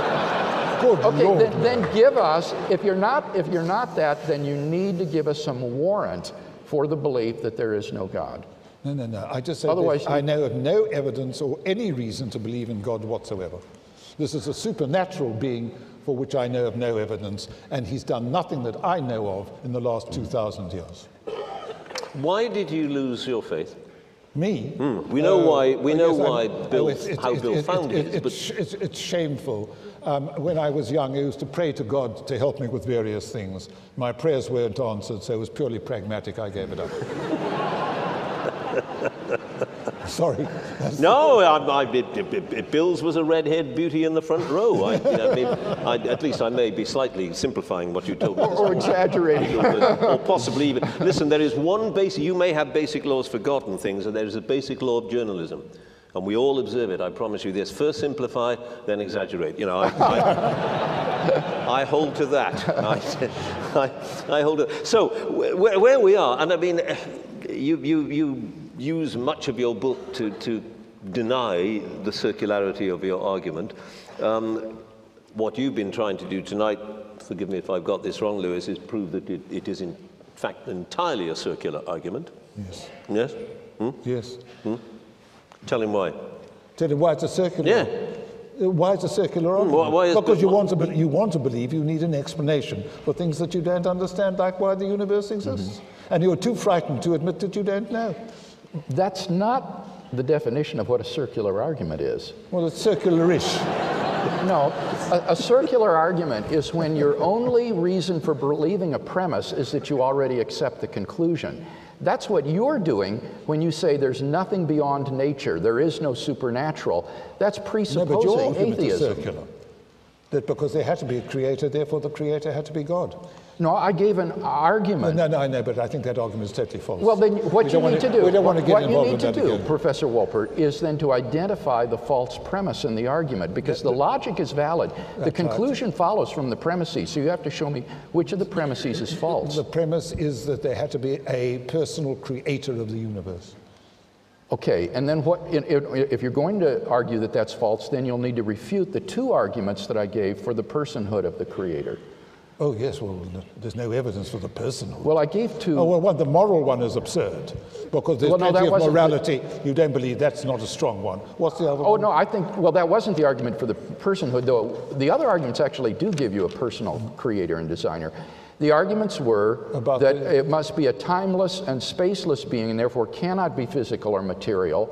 good okay, then, then give us, if you're, not, if you're not that, then you need to give us some warrant for the belief that there is no God. No, no, no. I just said Otherwise. I know of no evidence or any reason to believe in God whatsoever. This is a supernatural being for which I know of no evidence, and he's done nothing that I know of in the last 2,000 years. Why did you lose your faith? Me? We know why. We Oh, know yes, I'm- why oh, Bill, it's- it's- how it's- Bill it's- found it. his, it's, but it's, it's shameful. Um, when I was young, I used to pray to God to help me with various things. My prayers weren't answered, so it was purely pragmatic. I gave it up. Sorry. no, I, I, it, it, it, Bill's was a red-haired beauty in the front row. I, you know, I mean, I, at least I may be slightly simplifying what you told me. this Or exaggerating. or possibly even. Listen, there is one basic, you may have basic laws forgotten things, and there is a basic law of journalism. And we all observe it, I promise you this. First simplify, then exaggerate. You know, I, I, I hold to that. I, I, I hold to So, where, where we are, and I mean, you, you, you use much of your book to, to deny the circularity of your argument. Um, what you've been trying to do tonight, forgive me if I've got this wrong, Lewis, is prove that it, it is in fact entirely a circular argument. Yes. Yes? Yes. Tell him why. Tell him why it's a circular. Yeah. Uh, Why is a circular argument? why- why is because you want to you want to believe you need an explanation for things that you don't understand, like why the universe exists, and you're too frightened to admit that you don't know. That's not the definition of what a circular argument is. Well, it's circular-ish. No, a, a circular argument is when your only reason for believing a premise is that you already accept the conclusion. That's what you're doing when you say there's nothing beyond nature, there is no supernatural. That's presupposing No, but your argument is circular. That because there had to be a creator, therefore the creator had to be God. No, I gave an argument. No, no, I know, but I think that argument is totally false. Well, then what We you need wanna- to do, We don't want to get what you need in to do, again. Professor Wolpert, is then to identify the false premise in the argument because the logic is valid. The right. conclusion follows from the premises. So you have to show me which of the premises is false. The premise is that there had to be a personal creator of the universe. Okay, and then what, if you're going to argue that that's false, then you'll need to refute the two arguments that I gave for the personhood of the Creator. Oh, yes, well, there's no evidence for the personal. Well, I gave two. Oh, well, one, the moral one is absurd because there's Well, no, plenty of wasn't the- morality. You don't believe that's not a strong one. What's the other Oh, one? no, I think, well, that wasn't the argument for the personhood, though. The other arguments actually do give you a personal creator and designer. The arguments were About that the- it must be a timeless and spaceless being and therefore cannot be physical or material.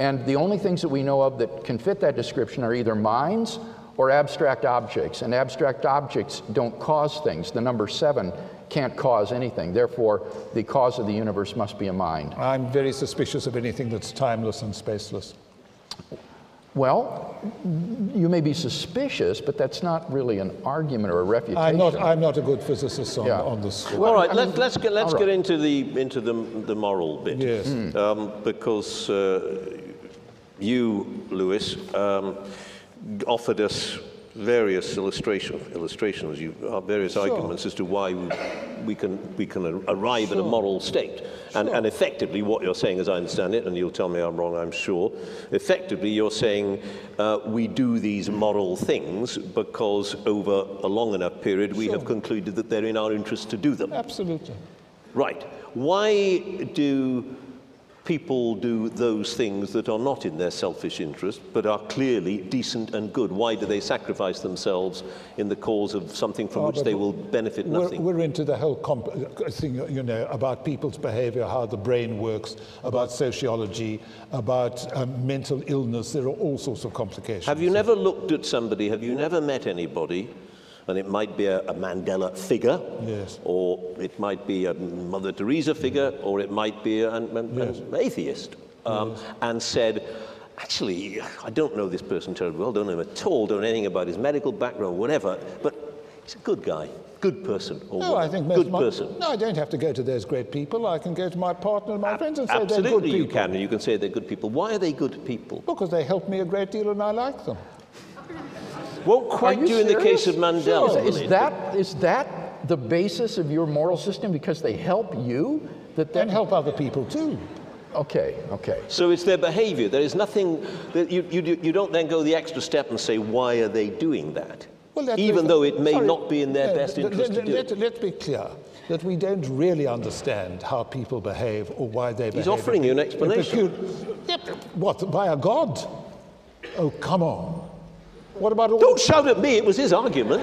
And the only things that we know of that can fit that description are either minds or abstract objects. And abstract objects don't cause things. The number seven can't cause anything. Therefore, the cause of the universe must be a mind. I'm very suspicious of anything that's timeless and spaceless. Well, you may be suspicious, but that's not really an argument or a refutation. I'm not, I'm not a good physicist on, Yeah. on this. Well, All right, I let, mean- let's get let's all get right. into the into the the moral bit. Yes. Um, because uh, you, Lewis, um, offered us various illustration illustrations, you, uh, various arguments as to why we, can we can ar- arrive at a moral state. And, and effectively, what you're saying, as I understand it, and you'll tell me I'm wrong, I'm sure. Effectively, you're saying uh, we do these moral things because over a long enough period we have concluded that they're in our interest to do them. Absolutely. Right. Why do people do those things that are not in their selfish interest but are clearly decent and good? Why do they sacrifice themselves in the cause of something from Oh, which they will benefit We're, nothing? we're into the whole comp- thing, you know, about people's behavior, how the brain works, about sociology, about um, mental illness. There are all sorts of complications. Have you never looked at somebody, have you never met anybody, and it might be a, a Mandela figure, Yes. or it might be a Mother Teresa figure, or it might be an, an, an atheist, um, and said, actually, I don't know this person terribly well, don't know him at all, don't know anything about his medical background, whatever, but he's a good guy, good person, or No, I think good my- person. No, I don't have to go to those great people. I can go to my partner and my friends and say they're good people. Absolutely, you can, and you can say they're good people. Why are they good people? Because they help me a great deal and I like them. Won't quite you do in the case of serious? Mandela. Is, is that is that the basis of your moral system because they help you? That And that help other people too. okay, okay. So it's their behavior. There is nothing, that you, you, you don't then go the extra step and say, why are they doing that? Well, that's Even though it may sorry, not be in their no, best interest let, to do let, it. Let's be clear that we don't really understand how people behave or why they behave. He's offering you an explanation. What, by a god? Oh, come on. What about all Don't shout at me, it was his argument.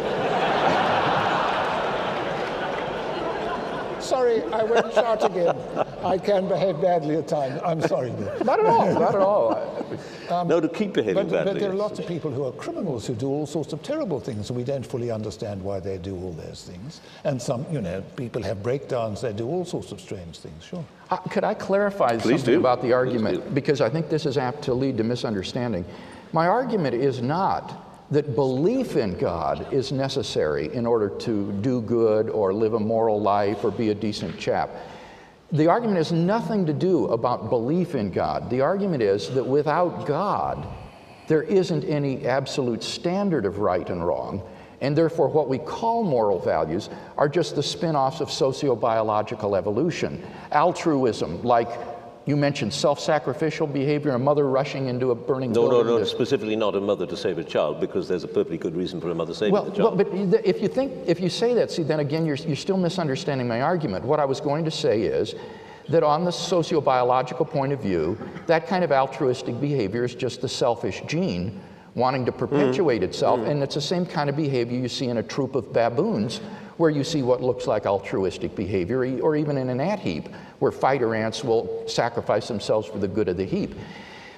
Sorry, I won't shout again. I can behave badly at times. I'm sorry. Not at all. Not at all. no, to keep behaving But, badly. but there are lots of people who are criminals who do all sorts of terrible things, and we don't fully understand why they do all those things. And some, you know, people have breakdowns, they do all sorts of strange things, sure. Uh, could I clarify Please something do. about the Please argument? Because I think this is apt to lead to misunderstanding. My argument is not that belief in God is necessary in order to do good or live a moral life or be a decent chap. The argument has nothing to do about belief in God. The argument is that without God, there isn't any absolute standard of right and wrong, and therefore what we call moral values are just the spin offs of sociobiological evolution. Altruism, like you mentioned self sacrificial behavior, a mother rushing into a burning no, no, building. no, specifically not a mother to save a child, because there's a perfectly good reason for a mother saving Well, the child. well, but if you think, if you say that, see, then again, you're, you're still misunderstanding my argument. What I was going to say is that on the sociobiological point of view, that kind of altruistic behavior is just the selfish gene wanting to perpetuate mm-hmm. itself, mm-hmm. and it's the same kind of behavior you see in a troop of baboons, where you see what looks like altruistic behavior, or even in an ant heap, where fighter ants will sacrifice themselves for the good of the heap.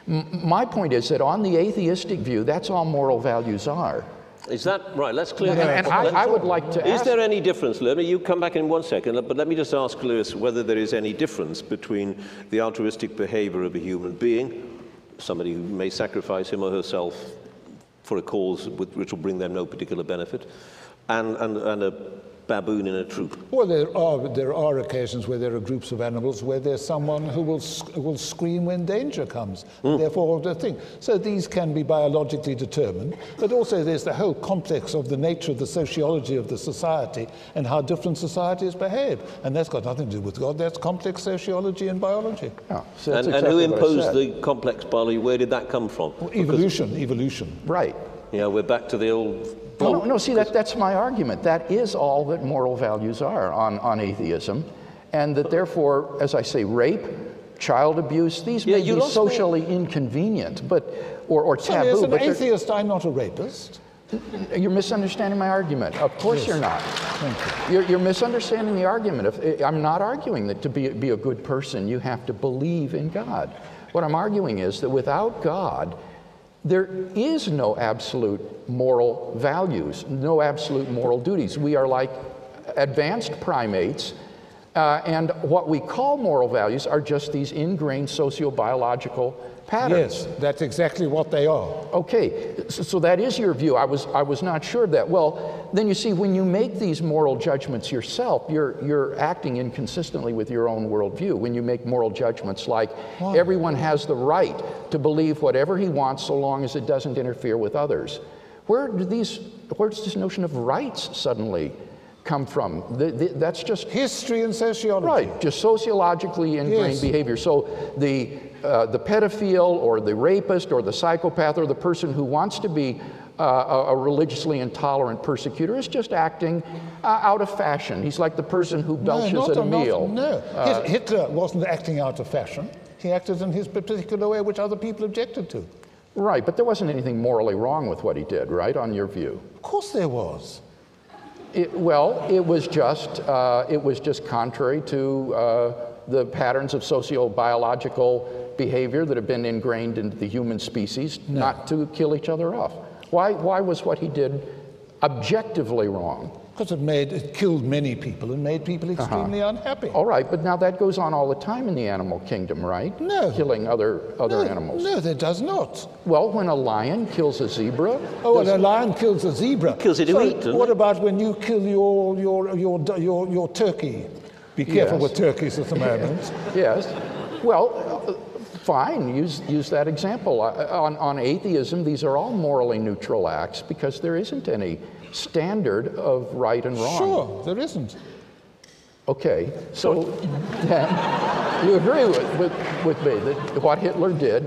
M- my point is that on the atheistic view, that's all moral values are. Is that right? Let's clear that and up. I, I would like to Is ask, there any difference, let me, you come back in one second, but let me just ask Lewis whether there is any difference between the altruistic behavior of a human being, somebody who may sacrifice him or herself for a cause with, which will bring them no particular benefit, and, and, and a baboon in a troop? Well, there are, there are occasions where there are groups of animals where there's someone who will, will scream when danger comes, mm. therefore the thing. So these can be biologically determined, but also there's the whole complex of the nature of the sociology of the society and how different societies behave. And that's got nothing to do with God, that's complex sociology and biology. Yeah, so and, exactly and, who imposed the complex biology? Where did that come from? Well, evolution, because, evolution. Right. Yeah, we're back to the old no, no, no, see, that, that's my argument. That is all that moral values are on, on atheism. And that therefore, as I say, rape, child abuse, these yeah, may be socially me. inconvenient, but, or, or taboo. as an atheist, I'm not a rapist. You're misunderstanding my argument. Of course yes. you're not. Thank you. You're, you're, misunderstanding the argument. If, eh, I'm not arguing that to be, be a good person, you have to believe in God. What I'm arguing is that without God, there is no absolute moral values, no absolute moral duties. We are like advanced primates, uh, and what we call moral values are just these ingrained sociobiological patterns. Yes, that's exactly what they are. Okay, so, so, that is your view. I was, I was not sure of that. Well, then you see, when you make these moral judgments yourself, you're, you're acting inconsistently with your own worldview. When you make moral judgments like Why? everyone has the right to believe whatever he wants so long as it doesn't interfere with others. Where do these, where does this notion of rights suddenly come from? The, the, that's just history and sociology. Right, just sociologically ingrained yes. behavior. So the uh, the pedophile or the rapist or the psychopath or the person who wants to be uh, a, religiously intolerant persecutor is just acting uh, out of fashion. He's like the person who belches no, at a meal. no, uh, Hitler wasn't acting out of fashion. He acted in his particular way, which other people objected to. Right, but there wasn't anything morally wrong with what he did, right, on your view? Of course there was. It, well, it was just uh, it was just contrary to uh, the patterns of sociobiological behavior that have been ingrained into the human species no. not to kill each other off. Why, why was what he did objectively wrong? Because it made it killed many people and made people uh-huh. extremely uh-huh. unhappy. All right, but now that goes on all the time in the animal kingdom, right? No. Killing other other no, animals. No, that does not. Well, when a lion kills a zebra. Oh, when a lion kills a zebra. kills it to so eat. What it? about when you kill your your your your, your turkey? Be careful yes. with turkeys at the moment. yes. Well, fine, use, use that example. Uh, on, on atheism, these are all morally neutral acts because there isn't any standard of right and wrong. Sure, there isn't. Okay, so then you agree with, with, with me that what Hitler did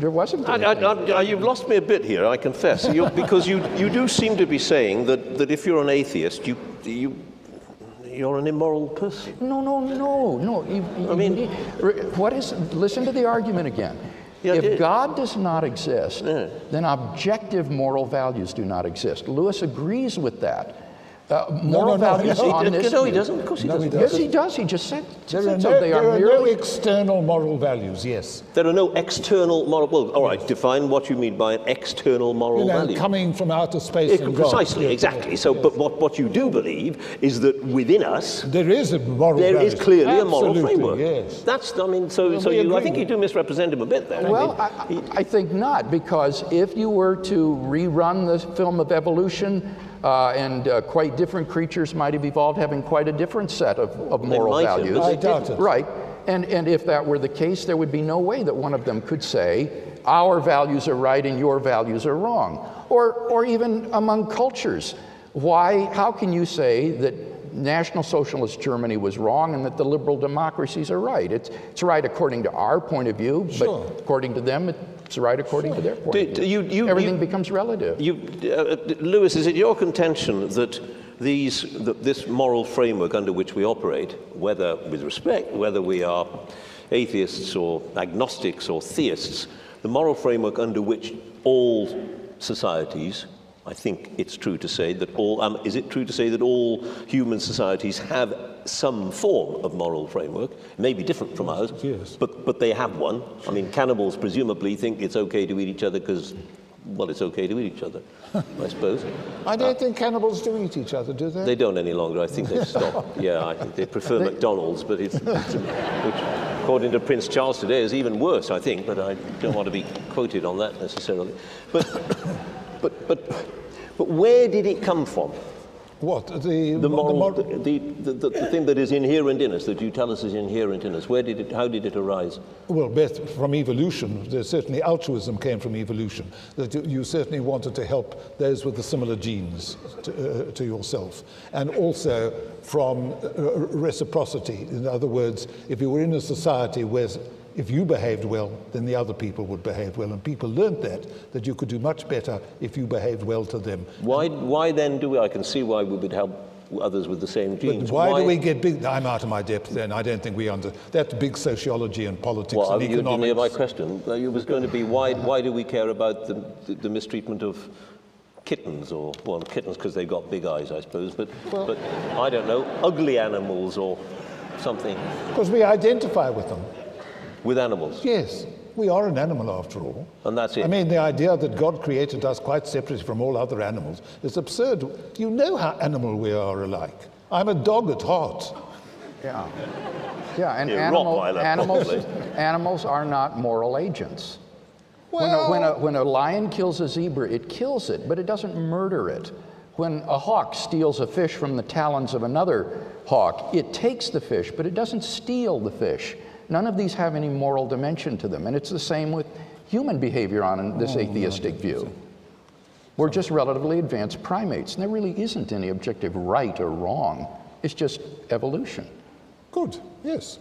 there wasn't. I, I, I, you've lost me a bit here, I confess, you, because you, you do seem to be saying that, that if you're an atheist, you, you you're an immoral person. No, no, no, no. You, I mean, what is? Listen to the argument again. Yeah, if it, God does not exist, yeah. then objective moral values do not exist. Lewis agrees with that. Uh, moral no, no, values no, on this. No, he doesn't. Of course he, doesn't. Yes, he does. He just said, there said are so. They there are, are no external moral values. Yes. There are no external moral. Well, all right. Define what you mean by an external moral you know, value. Coming from outer space. It, precisely. God. Exactly. So, yes. but what, what you do believe is that within us there is a moral. There values. is clearly Absolutely, a moral framework. Yes. That's. I mean, so well, so you, I think you do misrepresent him a bit there. Well, I, mean, I, I think not because if you were to rerun the film of evolution uh, and uh, quite different creatures might have evolved having quite a different set of, of moral values. I doubt it. Right. And, and if that were the case, there would be no way that one of them could say, our values are right and your values are wrong. Or, or even among cultures. Why, how can you say that National Socialist Germany was wrong and that the liberal democracies are right? It's, it's right according to our point of view, sure. but according to them, it, it's right according to their point. Do, do you, you, Everything you, becomes relative. Uh, Lewis, is it your contention that these, that this moral framework under which we operate, whether with respect, whether we are atheists or agnostics or theists, the moral framework under which all societies I think it's true to say that all, um, is it true to say that all human societies have some form of moral framework? It may be different from ours, yes. but, but they have one. I mean, cannibals presumably think it's okay to eat each other because, well, it's okay to eat each other, I suppose. I don't uh, think cannibals do eat each other, do they? They don't any longer. I think they've stopped. yeah, I think they prefer they... McDonald's, but it's, it's which, according to Prince Charles today, is even worse, I think, but I don't want to be quoted on that necessarily. But but, but, but where did it come from? What? The, The moral, mor- the, the, the, the thing that is inherent in us, that you tell us is inherent in us, where did it, how did it arise? Well, best from evolution. There's certainly altruism came from evolution. That you, you certainly wanted to help those with the similar genes to, uh, to yourself, and also from uh, reciprocity. In other words, if you were in a society where if you behaved well, then the other people would behave well, and people learned that that you could do much better if you behaved well to them. Why, why then do we, I can see why we would help others with the same But genes. why, do we get big? I'm out of my depth then. I don't think we under. That's big sociology and politics Well, and you didn't hear my question. Uh, It was going to be why, why do we care about the, the, the mistreatment of kittens or, well, kittens because they've got big eyes, I suppose, but, but I don't know, ugly animals or something Because we identify with them. With animals. Yes, we are an animal after all. And that's it. I mean, the idea that God created us quite separately from all other animals is absurd. You know how animal we are alike. I'm a dog at heart. Yeah. Yeah, and Yeah, animal, animals, animals are not moral agents. When a, when, a, when a lion kills a zebra, it kills it, but it doesn't murder it. When a hawk steals a fish from the talons of another hawk, it takes the fish, but it doesn't steal the fish. None of these have any moral dimension to them, and it's the same with human behavior on this oh, atheistic view. We're just relatively advanced primates, and there really isn't any objective right or wrong. It's just evolution. Good, yes.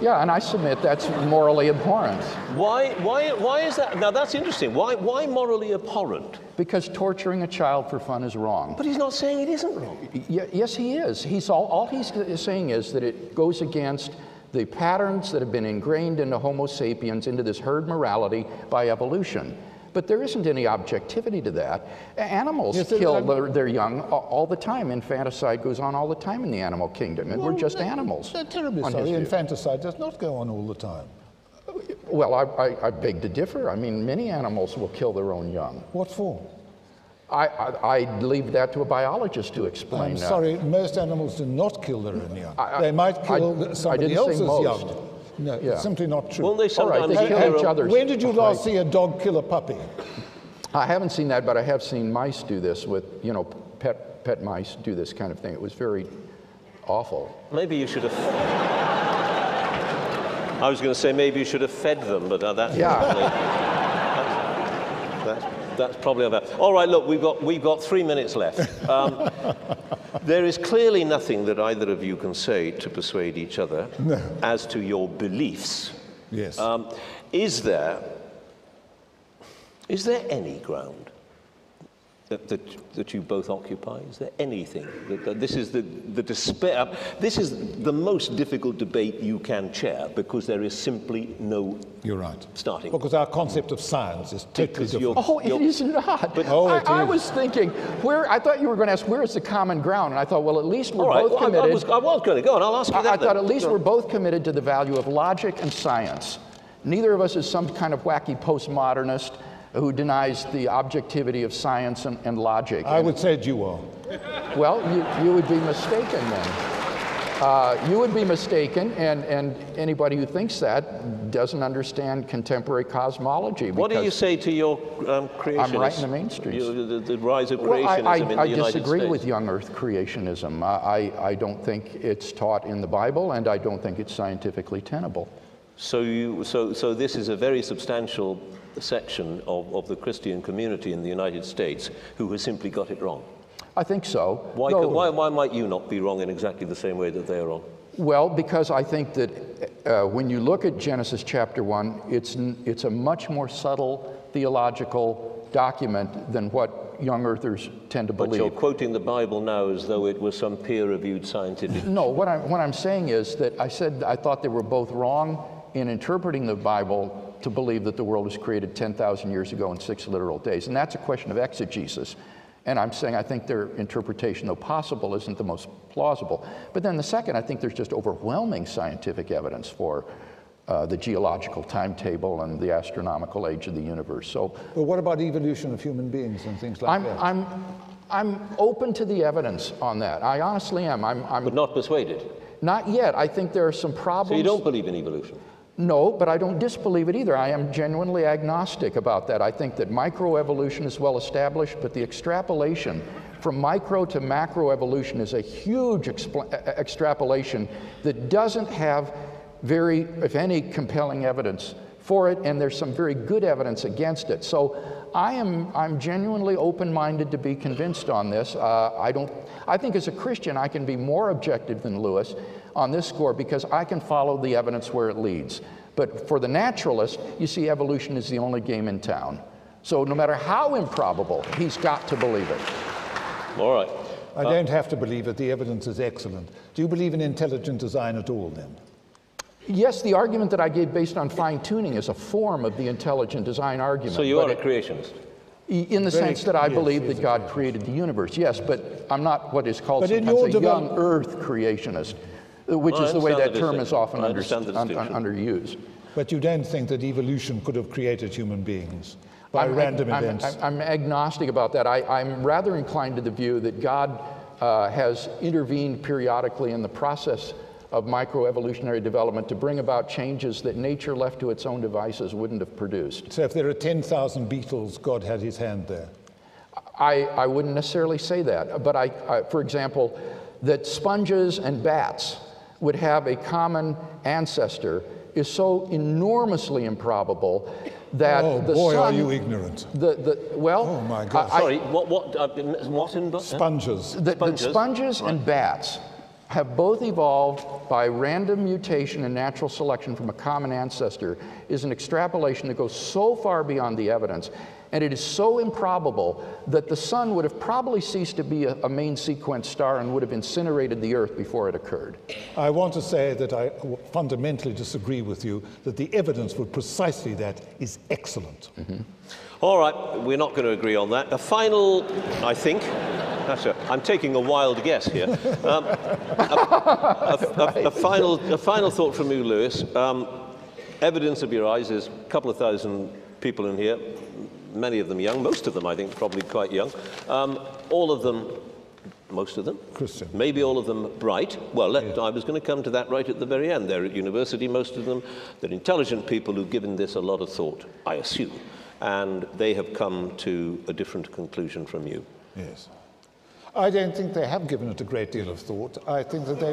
Yeah, and I submit that's morally abhorrent Why, why, why is that? Now that's interesting. Why, why morally abhorrent? because torturing a child for fun is wrong. But he's not saying it isn't wrong. Y- yes, he is. He's all, all he's saying is that it goes against the patterns that have been ingrained into Homo sapiens, into this herd morality by evolution. But there isn't any objectivity to that. Animals Yes, kill their, their young all the time. Infanticide goes on all the time in the animal kingdom, and we're just animals. They're terribly sorry. Infanticide does not go on all the time. Well, I, I, I beg to differ. I mean, many animals will kill their own young. What for? I, I, I leave that to a biologist to explain. I'm that. sorry, most animals do not kill their own young. I- I- they might kill I somebody didn't else's young. No, Yeah. it's simply not true. Well, they All right, sometimes they kill kill each other. when did you last Right. see a dog kill a puppy? I haven't seen that, but I have seen mice do this with, you know, pet, pet mice do this kind of thing. It was very awful. Maybe you should have. I was going to say maybe you should have fed them, but uh, that's Yeah. that's, probably about. All right, look, we've got we've got three minutes left. Um, there is clearly nothing that either of you can say to persuade each other as to your beliefs. Yes. Um, is there is there any ground that, that, that you both occupy? Is there anything that, that this is the, the despair? This is the most difficult debate you can chair because there is simply no You're right. starting. Because our concept of science is totally Because different. you're- Oh, it is not. But- Oh, I, it I is. was thinking, where I thought you were going to ask, where is the common ground? And I thought, well, at least we're All right, both well, I, I committed. was, I was going to go on. I'll ask you I, that. I thought then. at least Go we're on. both committed to the value of logic and science. Neither of us is some kind of wacky postmodernist who denies the objectivity of science and, and logic. I would say you are. Well, you, you would be mistaken then. Uh, you would be mistaken, and, and anybody who thinks that doesn't understand contemporary cosmology. What do you say to your um, creationists? right in the mainstream. The, the rise of Well, creationism I, in I, the I United disagree States. with young Earth creationism. I, I, I don't think it's taught in the Bible, and I don't think it's scientifically tenable. So, you, so, so this is a very substantial section of, of the Christian community in the United States who has simply got it wrong. I think so. Why, could, why, why might you not be wrong in exactly the same way that they are wrong? Well, because I think that uh, when you look at Genesis chapter 1, it's, n- it's a much more subtle theological document than what young earthers tend to believe. But you're quoting the Bible now as though it was some peer-reviewed scientific. No, what I'm, what I'm saying is that I said I thought they were both wrong in interpreting the Bible to believe that the world was created 10,000 years ago in six literal days. And that's a question of exegesis. And I'm saying I think their interpretation, though possible, isn't the most plausible. But then the second, I think there's just overwhelming scientific evidence for uh, the geological timetable and the astronomical age of the universe. So But what about evolution of human beings and things like I'm, that? I'm, I'm open to the evidence on that. I honestly am. I'm, I'm But not persuaded. not yet. I think there are some problems. So you don't believe in evolution? No, but I don't disbelieve it either. I am genuinely agnostic about that. I think that microevolution is well established, but the extrapolation from micro to macroevolution is a huge extrapolation that doesn't have very, if any, compelling evidence for it, and there's some very good evidence against it. So I am I'm genuinely open-minded to be convinced on this. Uh, I don't. I think as a Christian, I can be more objective than Lewis on this score because I can follow the evidence where it leads. But for the naturalist, you see, evolution is the only game in town. So no matter how improbable, he's got to believe it. All right. I don't have to believe it. The evidence is excellent. Do you believe in intelligent design at all then? Yes, the argument that I gave based on fine tuning is a form of the intelligent design argument. So you are a creationist. in the Very- sense that I yes, believe that God created the universe, yes, but I'm not what is called But sometimes a young Earth creationist, uh, which I is the way that the term is often I under, un- un- underused. But you don't think that evolution could have created human beings by I'm, random I'm, events? I'm, I'm agnostic about that. I, I'm rather inclined to the view that God uh, has intervened periodically in the process of microevolutionary development to bring about changes that nature left to its own devices wouldn't have produced. so if there are 10,000 beetles, God had his hand there. I, I wouldn't necessarily say that, but I, I, for example, that sponges and bats would have a common ancestor is so enormously improbable that Oh, the boy, are you ignorant. The, the, well, Oh, my God. I- I- Sorry, what, what, uh, what in book? Sponges. the, the Sponges. sponges and bats have both evolved by random mutation and natural selection from a common ancestor is an extrapolation that goes so far beyond the evidence. And it is so improbable that the sun would have probably ceased to be a, a main sequence star and would have incinerated the earth before it occurred. I want to say that I fundamentally disagree with you, that the evidence for precisely that is excellent. Mm-hmm. All right, we're not going to agree on that. A final, I think. I'm taking a wild guess here. Um, a, a- a- a final, a final thought from you, Lewis. Um, evidence of your eyes is a couple of thousand people in here, many of them young, most of them, I think, probably quite young. Um, all of them, most of them, Christian. Maybe all of them bright. Well, let, I was going to come to that right at the very end. They're at university, most of them. They're intelligent people who've given this a lot of thought, I assume. And they have come to a different conclusion from you. Yes. I don't think they have given it a great deal of thought. I think that they.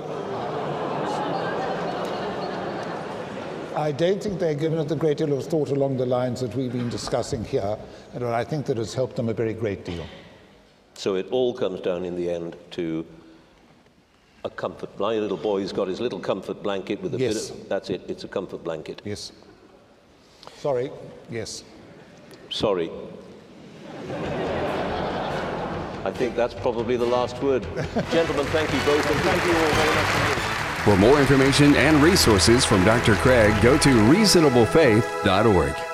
I don't think they've given it a great deal of thought along the lines that we've been discussing here, and I think that has helped them a very great deal. So it all comes down in the end to a comfort. My little boy's got his little comfort blanket with a Yes. bit of. That's it, it's a comfort blanket. Yes. Sorry. Yes. Sorry. I think that's probably the last word. Gentlemen, thank you both, and thank you all very much. For more information and resources from Dr. Craig, go to reasonablefaith.org.